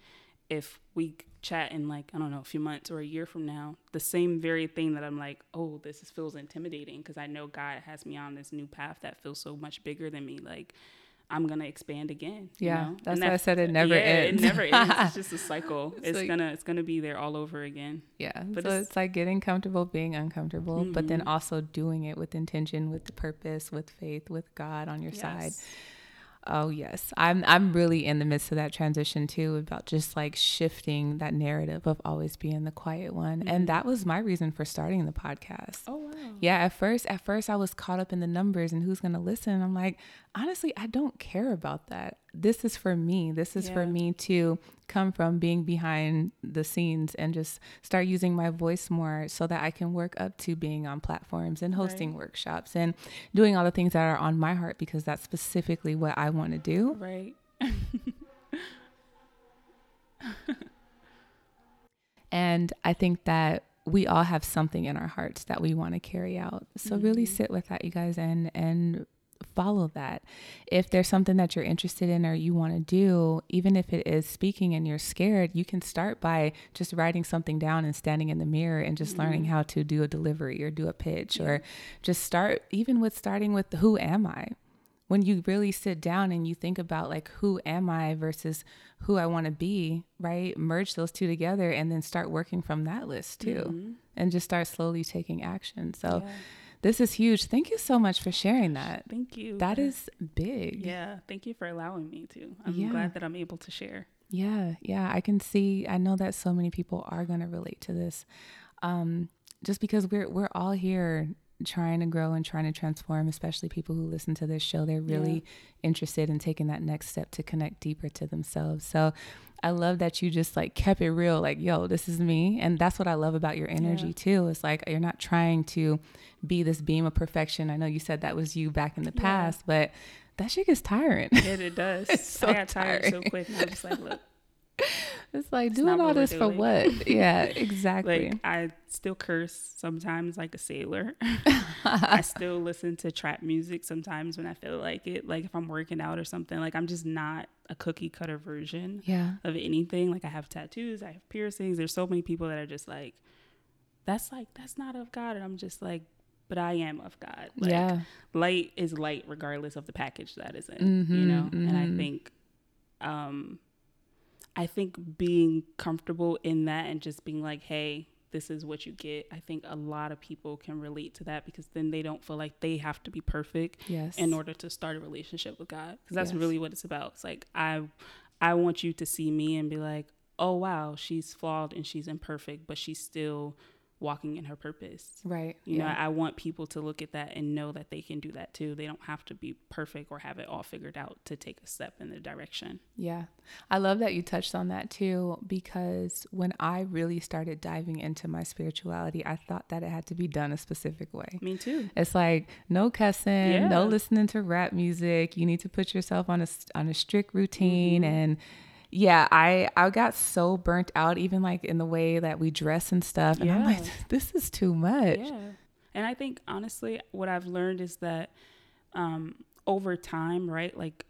if we chat in like, I don't know, a few months or a year from now, the same very thing that I'm like, oh, this is, feels intimidating because I know God has me on this new path that feels so much bigger than me. Like, I'm gonna expand again. Yeah, know? that's why I said it [LAUGHS] never yeah, ends. It never [LAUGHS] ends. It's just a cycle. it's, it's like, gonna it's gonna be there all over again. Yeah, but so it's, it's like getting comfortable being uncomfortable, mm-hmm. but then mm-hmm. also doing it with intention, with the purpose, with faith, with God on your yes. side. Oh yes, I'm I'm really in the midst of that transition too about just like shifting that narrative of always being the quiet one. Mm-hmm. And that was my reason for starting the podcast. Oh wow. Yeah, at first at first I was caught up in the numbers and who's going to listen. I'm like, honestly, I don't care about that. This is for me. This is yeah. for me to come from being behind the scenes and just start using my voice more so that I can work up to being on platforms and hosting right. workshops and doing all the things that are on my heart because that's specifically what I want to do. Right. and I think that we all have something in our hearts that we want to carry out. So mm-hmm. really sit with that you guys and and follow that. If there's something that you're interested in or you want to do, even if it is speaking and you're scared, you can start by just writing something down and standing in the mirror and just mm-hmm. learning how to do a delivery or do a pitch yeah. or just start even with starting with who am I? When you really sit down and you think about like who am I versus who I want to be, right? Merge those two together and then start working from that list too. Mm-hmm. And just start slowly taking action. So yeah this is huge. Thank you so much for sharing that. Thank you. That is big. Yeah. Thank you for allowing me to. I'm yeah. glad that I'm able to share. Yeah. Yeah. I can see, I know that so many people are going to relate to this. Um, just because we're, we're all here trying to grow and trying to transform, especially people who listen to this show, they're really yeah. interested in taking that next step to connect deeper to themselves. So I love that you just like kept it real, like, yo, this is me. And that's what I love about your energy yeah. too. It's like you're not trying to be this beam of perfection. I know you said that was you back in the yeah. past, but that shit gets tiring. Yeah, it does. [LAUGHS] so I got tired tiring. so quick. And I'm just like, look. [LAUGHS] It's like it's doing all this for what? [LAUGHS] Yeah, exactly. like I still curse sometimes like a sailor. [LAUGHS] I still listen to trap music sometimes when I feel like it. Like if I'm working out or something. Like I'm just not a cookie cutter version yeah. of anything. Like I have tattoos, I have piercings. There's so many people that are just like, that's like that's not of God. And I'm just like, but I am of God. Like, yeah. Light is light regardless of the package that is in. Mm-hmm, you know? Mm-hmm. And I mm-hmm. think um I think being comfortable in that and just being like, hey, this is what you get. I think a lot of people can relate to that because then they don't feel like they have to be perfect yes. in order to start a relationship with God. Because that's yes. really what it's about. It's like I I want you to see me and be like, "Oh wow, she's flawed and she's imperfect, but she's still walking in her purpose. Right. You yeah. know, I want people to look at that and know that they can do that too. They don't have to be perfect or have it all figured out to take a step in the direction. Yeah. I love that you touched on that too because when I really started diving into my spirituality, I thought that it had to be done a specific way. Me too. It's like no cussing, yeah. no listening to rap music. You need to put yourself on a on a strict routine mm-hmm. and yeah, I I got so burnt out even like in the way that we dress and stuff. And yeah. I'm like, [LAUGHS] this is too much. Yeah. And I think honestly, what I've learned is that um, over time, right? Like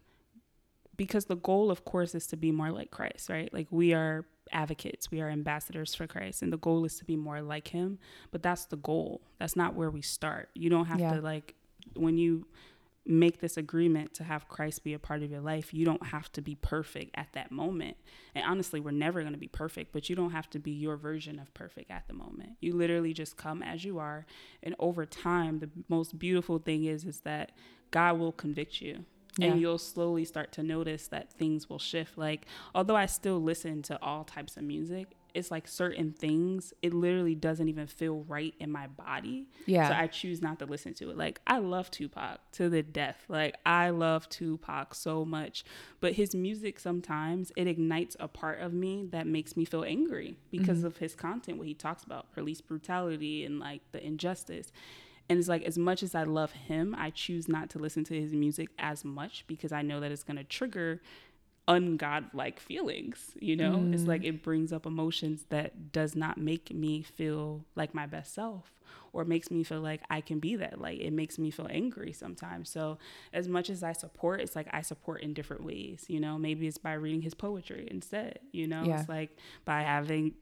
because the goal of course is to be more like Christ, right? Like we are advocates, we are ambassadors for Christ, and the goal is to be more like him. But that's the goal. That's not where we start. You don't have yeah. to like when you make this agreement to have Christ be a part of your life, you don't have to be perfect at that moment. And honestly, we're never going to be perfect, but you don't have to be your version of perfect at the moment. You literally just come as you are, and over time, the most beautiful thing is is that God will convict you. Yeah. And you'll slowly start to notice that things will shift. Like, although I still listen to all types of music, it's like certain things it literally doesn't even feel right in my body. Yeah. So i choose not to listen to it. Like i love tupac to the death. Like i love tupac so much. But his music sometimes it ignites a part of me that makes me feel angry because mm-hmm. of his content what he talks about police brutality and like the injustice. And it's like as much as i love him i choose not to listen to his music as much because i know that it's going to trigger ungodlike feelings you know mm. it's like it brings up emotions that does not make me feel like my best self or makes me feel like I can be that like It makes me feel angry sometimes. So as much as I support, it's like I support in different ways, you know, maybe it's by reading his poetry instead, you know, yeah. it's like by having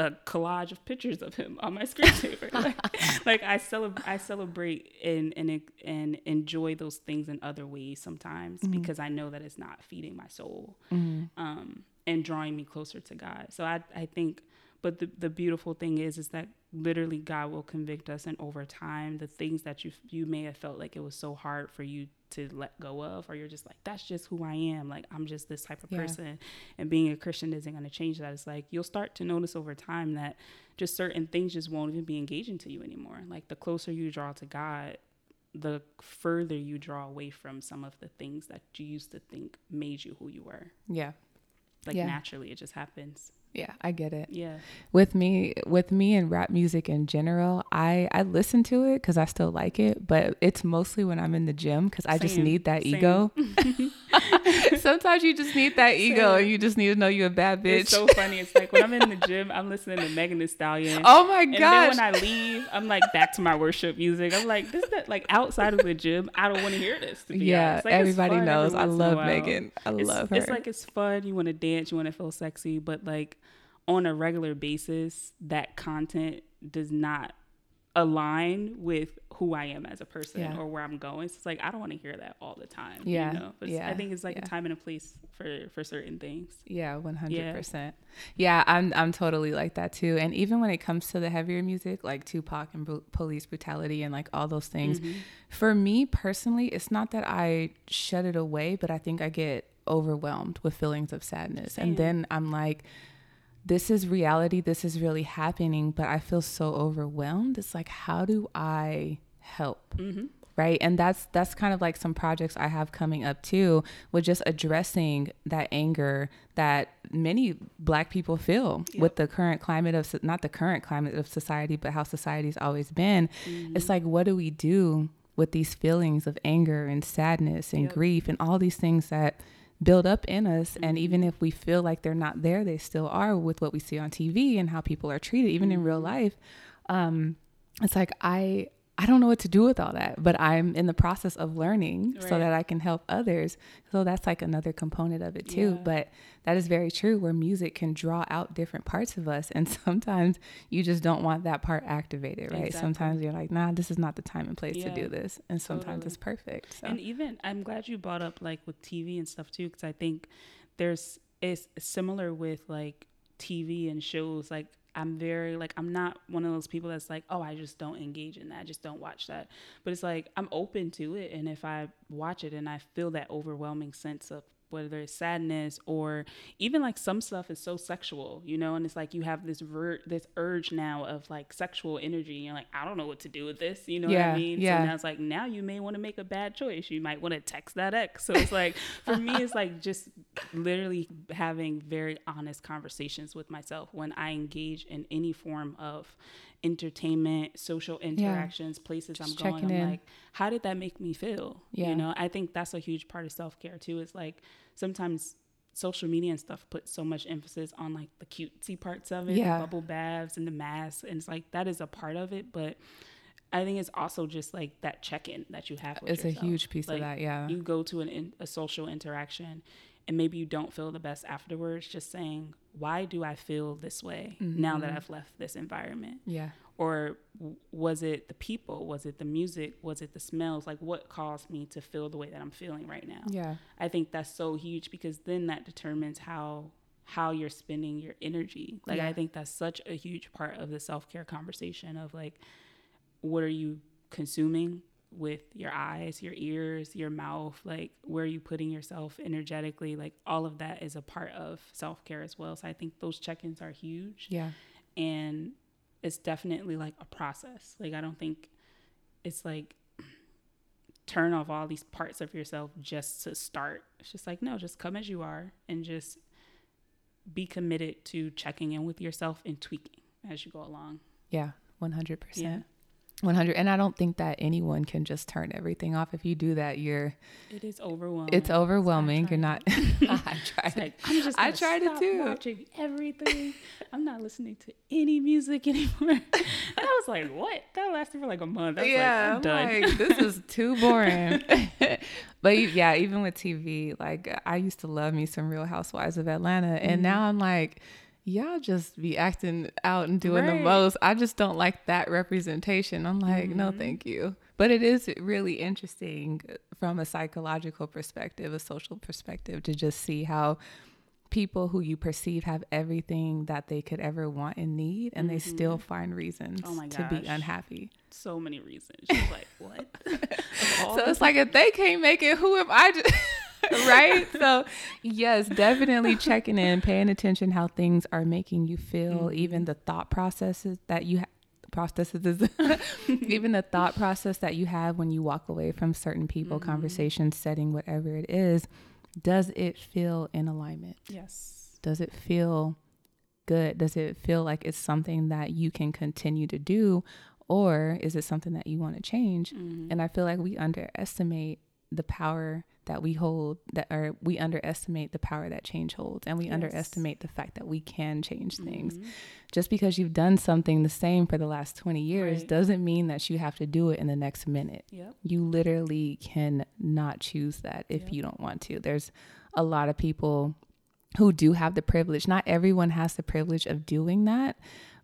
a collage of pictures of him on my screensaver. [LAUGHS] like, like I celebrate, I celebrate and and and enjoy those things in other ways sometimes mm-hmm. because I know that it's not feeding my soul mm-hmm. um, and drawing me closer to God. So I I think, but the the beautiful thing is is that literally God will convict us, and over time, the things that you you may have felt like it was so hard for you to let go of or you're just like that's just who I am. Like I'm just this type of yeah. person. And being a Christian isn't going to change that. It's like you'll start to notice over time that just certain things just won't even be engaging to you anymore. Like the closer you draw to God the further you draw away from some of the things that you used to think made you who you were. Yeah. Like yeah. naturally it just happens yeah, I get it. Yeah. With me, with me and rap music in general, I I listen to it because I still like it, but it's mostly when I'm in the gym because I just need that Same. ego. [LAUGHS] [LAUGHS] Sometimes you just need that ego, and you just need to know you're a bad bitch. It's so funny. It's like when I'm in the gym, I'm listening to Megan Thee Stallion. [LAUGHS] Oh my god! And then when I leave, I'm like back to my worship music. I'm like, this is that like outside of the gym, I don't want to hear this. yeah, like, everybody knows. I love Megan. I it's, love her. It's like it's fun. You want to dance. You want to feel sexy, but like on a regular basis, that content does not align with who I am as a person yeah. or where I'm going. So it's like I don't want to hear that all the time. Yeah, you know? but yeah. I think it's like yeah. a time and a place for for certain things. Yeah, one hundred percent. Yeah, I'm I'm totally like that too. And even when it comes to the heavier music, like Tupac and br- police brutality and like all those things, mm-hmm. for me personally, it's not that I shut it away, but I think I get overwhelmed with feelings of sadness, Same. and then I'm like this is reality, this is really happening, but I feel so overwhelmed. It's like, how do I help. Mm-hmm right and that's that's kind of like some projects i have coming up too with just addressing that anger that many black people feel yep. with the current climate of not the current climate of society but how society's always been mm-hmm. it's like what do we do with these feelings of anger and sadness and yep. grief and all these things that build up in us mm-hmm. and even if we feel like they're not there they still are with what we see on tv and how people are treated even mm-hmm. in real mm-hmm. life um, it's like i I don't know what to do with all that, but I'm in the process of learning right. so that I can help others. So that's like another component of it too. Yeah. But that is very true where music can draw out different parts of us. And [LAUGHS] sometimes you just don't want that part activated, right? Exactly. Sometimes you're like, nah, this is not the time and place yeah. to do this. And sometimes totally. it's perfect. So. And even, I'm glad you brought up like with TV and stuff too, because I think there's, it's similar with like TV and shows. Like I'm very like I'm not one of those people that's like, oh, I just don't engage in that. I just don't watch that. But it's like I'm open to it and if I watch it and I feel that overwhelming sense of whether it's sadness or even like some stuff is so sexual, you know, and it's like you have this ver- this urge now of like sexual energy. And you're like, I don't know what to do with this, you know yeah, what I mean? Yeah. So now it's like now you may want to make a bad choice. You might want to text that ex. So it's like for me, it's like just literally having very honest conversations with myself when I engage in any form of entertainment, social interactions, yeah. places Just I'm going. I'm in. like, how did that make me feel? Yeah. You know, I think that's a huge part of self care too. Is like sometimes social media and stuff put so much emphasis on like the cutesy parts of it, yeah. the bubble baths and the masks, and it's like that is a part of it, but. I think it's also just like that check-in that you have. With it's yourself. a huge piece like, of that. Yeah, you go to an in, a social interaction, and maybe you don't feel the best afterwards. Just saying, why do I feel this way mm-hmm. now that mm-hmm. I've left this environment? Yeah. Or was it the people? Was it the music? Was it the smells? Like what caused me to feel the way that I'm feeling right now? Yeah. I think that's so huge because then that determines how how you're spending your energy. Like yeah. I think that's such a huge part of the self-care conversation of like what are you consuming? With your eyes, your ears, your mouth, like where are you putting yourself energetically, like all of that is a part of self care as well. So I think those check ins are huge. Yeah. And it's definitely like a process. Like I don't think it's like turn off all these parts of yourself just to start. It's just like, no, just come as you are and just be committed to checking in with yourself and tweaking as you go along. Yeah, 100%. Yeah. 100 and i don't think that anyone can just turn everything off. If you do that you're it is overwhelming. it's overwhelming. You're not [LAUGHS] i tried like, i'm just i tried it too. watching everything. I'm not listening to any music [LAUGHS] anymore. And i was like what? That lasted for like a month. I yeah like, I'm like, this is [LAUGHS] too boring. But yeah even with tv like i used to love me some real housewives of atlanta and mm-hmm. now i'm like y'all just be acting out and doing right. the most. I just don't like that representation. I'm like, mm-hmm. no, thank you. But it is really interesting from a psychological perspective, a social perspective, to just see how people who you perceive have everything that they could ever want and need, and mm-hmm. they still mm-hmm. find reasons oh to be unhappy. So many reasons. She's like, what? [LAUGHS] so it's like if they can't make it, who am I? To- [LAUGHS] right? So, yes, definitely checking in, paying attention how things are making you feel, mm-hmm. even the thought processes that you have processes [LAUGHS] [LAUGHS] even the thought process that you have when you walk away from certain people mm-hmm. conversations setting whatever it is does it feel in alignment yes does it feel good does it feel like it's something that you can continue to do or is it something that you want to change mm-hmm. and i feel like we underestimate the power that we hold that or we underestimate the power that change holds and we yes. underestimate the fact that we can change things mm-hmm. just because you've done something the same for the last 20 years right. doesn't mean that you have to do it in the next minute yep. you literally can not choose that if yep. you don't want to there's a lot of people who do have the privilege not everyone has the privilege of doing that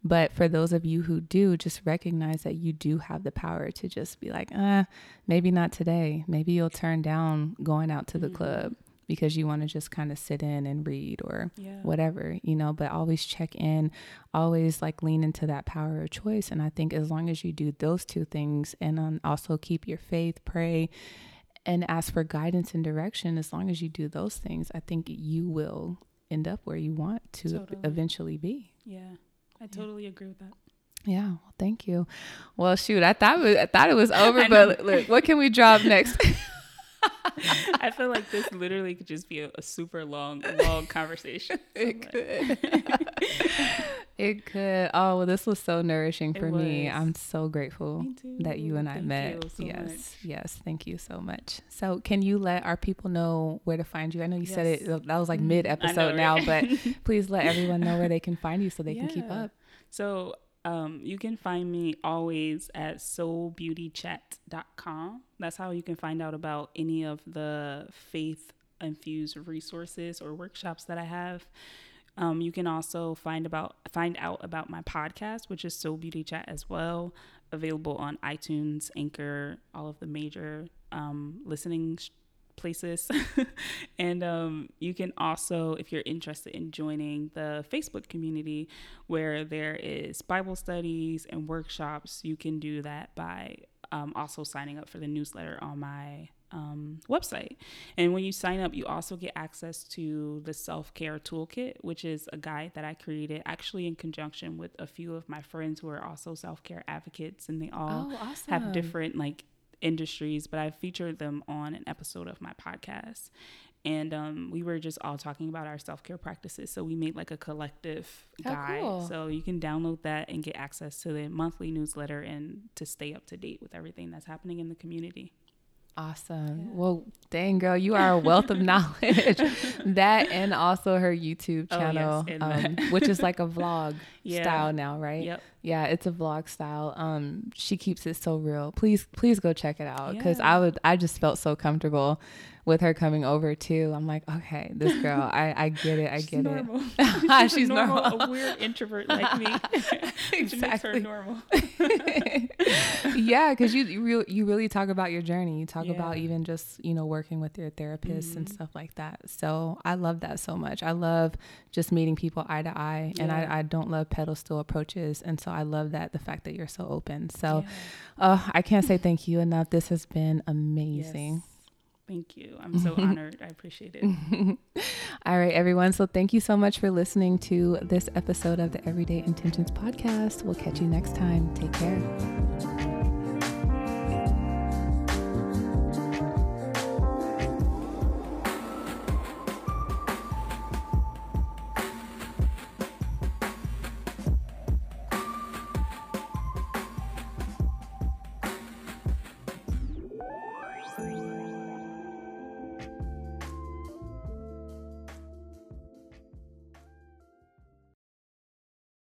but for those of you who do, just recognize that you do have the power to just be like, uh, maybe not today. Maybe you'll turn down going out to the mm-hmm. club because you want to just kind of sit in and read or yeah. whatever, you know, but always check in, always like lean into that power of choice. And I think as long as you do those two things and um, also keep your faith, pray, and ask for guidance and direction, as long as you do those things, I think you will end up where you want to totally. eventually be. Yeah. I totally agree with that. Yeah, well, thank you. Well, shoot, I thought it, I thought it was [LAUGHS] over, but look, what can we drop next? [LAUGHS] [LAUGHS] I feel like this literally could just be a, a super long, long conversation. [LAUGHS] it could. [LAUGHS] it could. Oh, well, this was so nourishing for me. I'm so grateful me that you and I thank met. So yes, much. yes. Thank you so much. So, can you let our people know where to find you? I know you yes. said it. That was like mm-hmm. mid episode now, but please let everyone know where they can find you so they yeah. can keep up. So um, you can find me always at soulbeautychat.com. That's how you can find out about any of the faith infused resources or workshops that I have. Um, you can also find about find out about my podcast, which is Soul Beauty Chat as well, available on iTunes, Anchor, all of the major um, listening places. [LAUGHS] and um, you can also, if you're interested in joining the Facebook community where there is Bible studies and workshops, you can do that by um, also signing up for the newsletter on my um, website. And when you sign up, you also get access to the self care toolkit, which is a guide that I created actually in conjunction with a few of my friends who are also self care advocates, and they all oh, awesome. have different like industries, but I featured them on an episode of my podcast. And um, we were just all talking about our self care practices. So we made like a collective oh, guide. Cool. So you can download that and get access to the monthly newsletter and to stay up to date with everything that's happening in the community. Awesome. Yeah. Well, dang girl, you are a wealth of [LAUGHS] knowledge. that and also her YouTube channel, oh, yes, um, which is like a vlog [LAUGHS] yeah. style now, right? Yep. Yeah, it's a vlog style. Um, she keeps it so real. Please, please go check it out because yeah. I would. I just felt so comfortable with her coming over too. I'm like, okay, this girl, I, I get it, I She's get normal. it. [LAUGHS] [LAUGHS] She's, She's normal, normal, a weird introvert like me. [LAUGHS] exactly. normal. yeah, because you you really, you really talk about your journey. You talk yeah. about even just you know working with your therapist mm-hmm. and stuff like that. So I love that so much. I love just meeting people eye to eye, yeah. and I, I don't love pedestal approaches, and so I love that the fact that you're so open. So yeah. uh, I can't say thank you enough. This has been amazing. Yes. Thank you. I'm so [LAUGHS] honored. I appreciate it. [LAUGHS] All right, everyone. So, thank you so much for listening to this episode of the Everyday Intentions podcast. We'll catch you next time. Take care.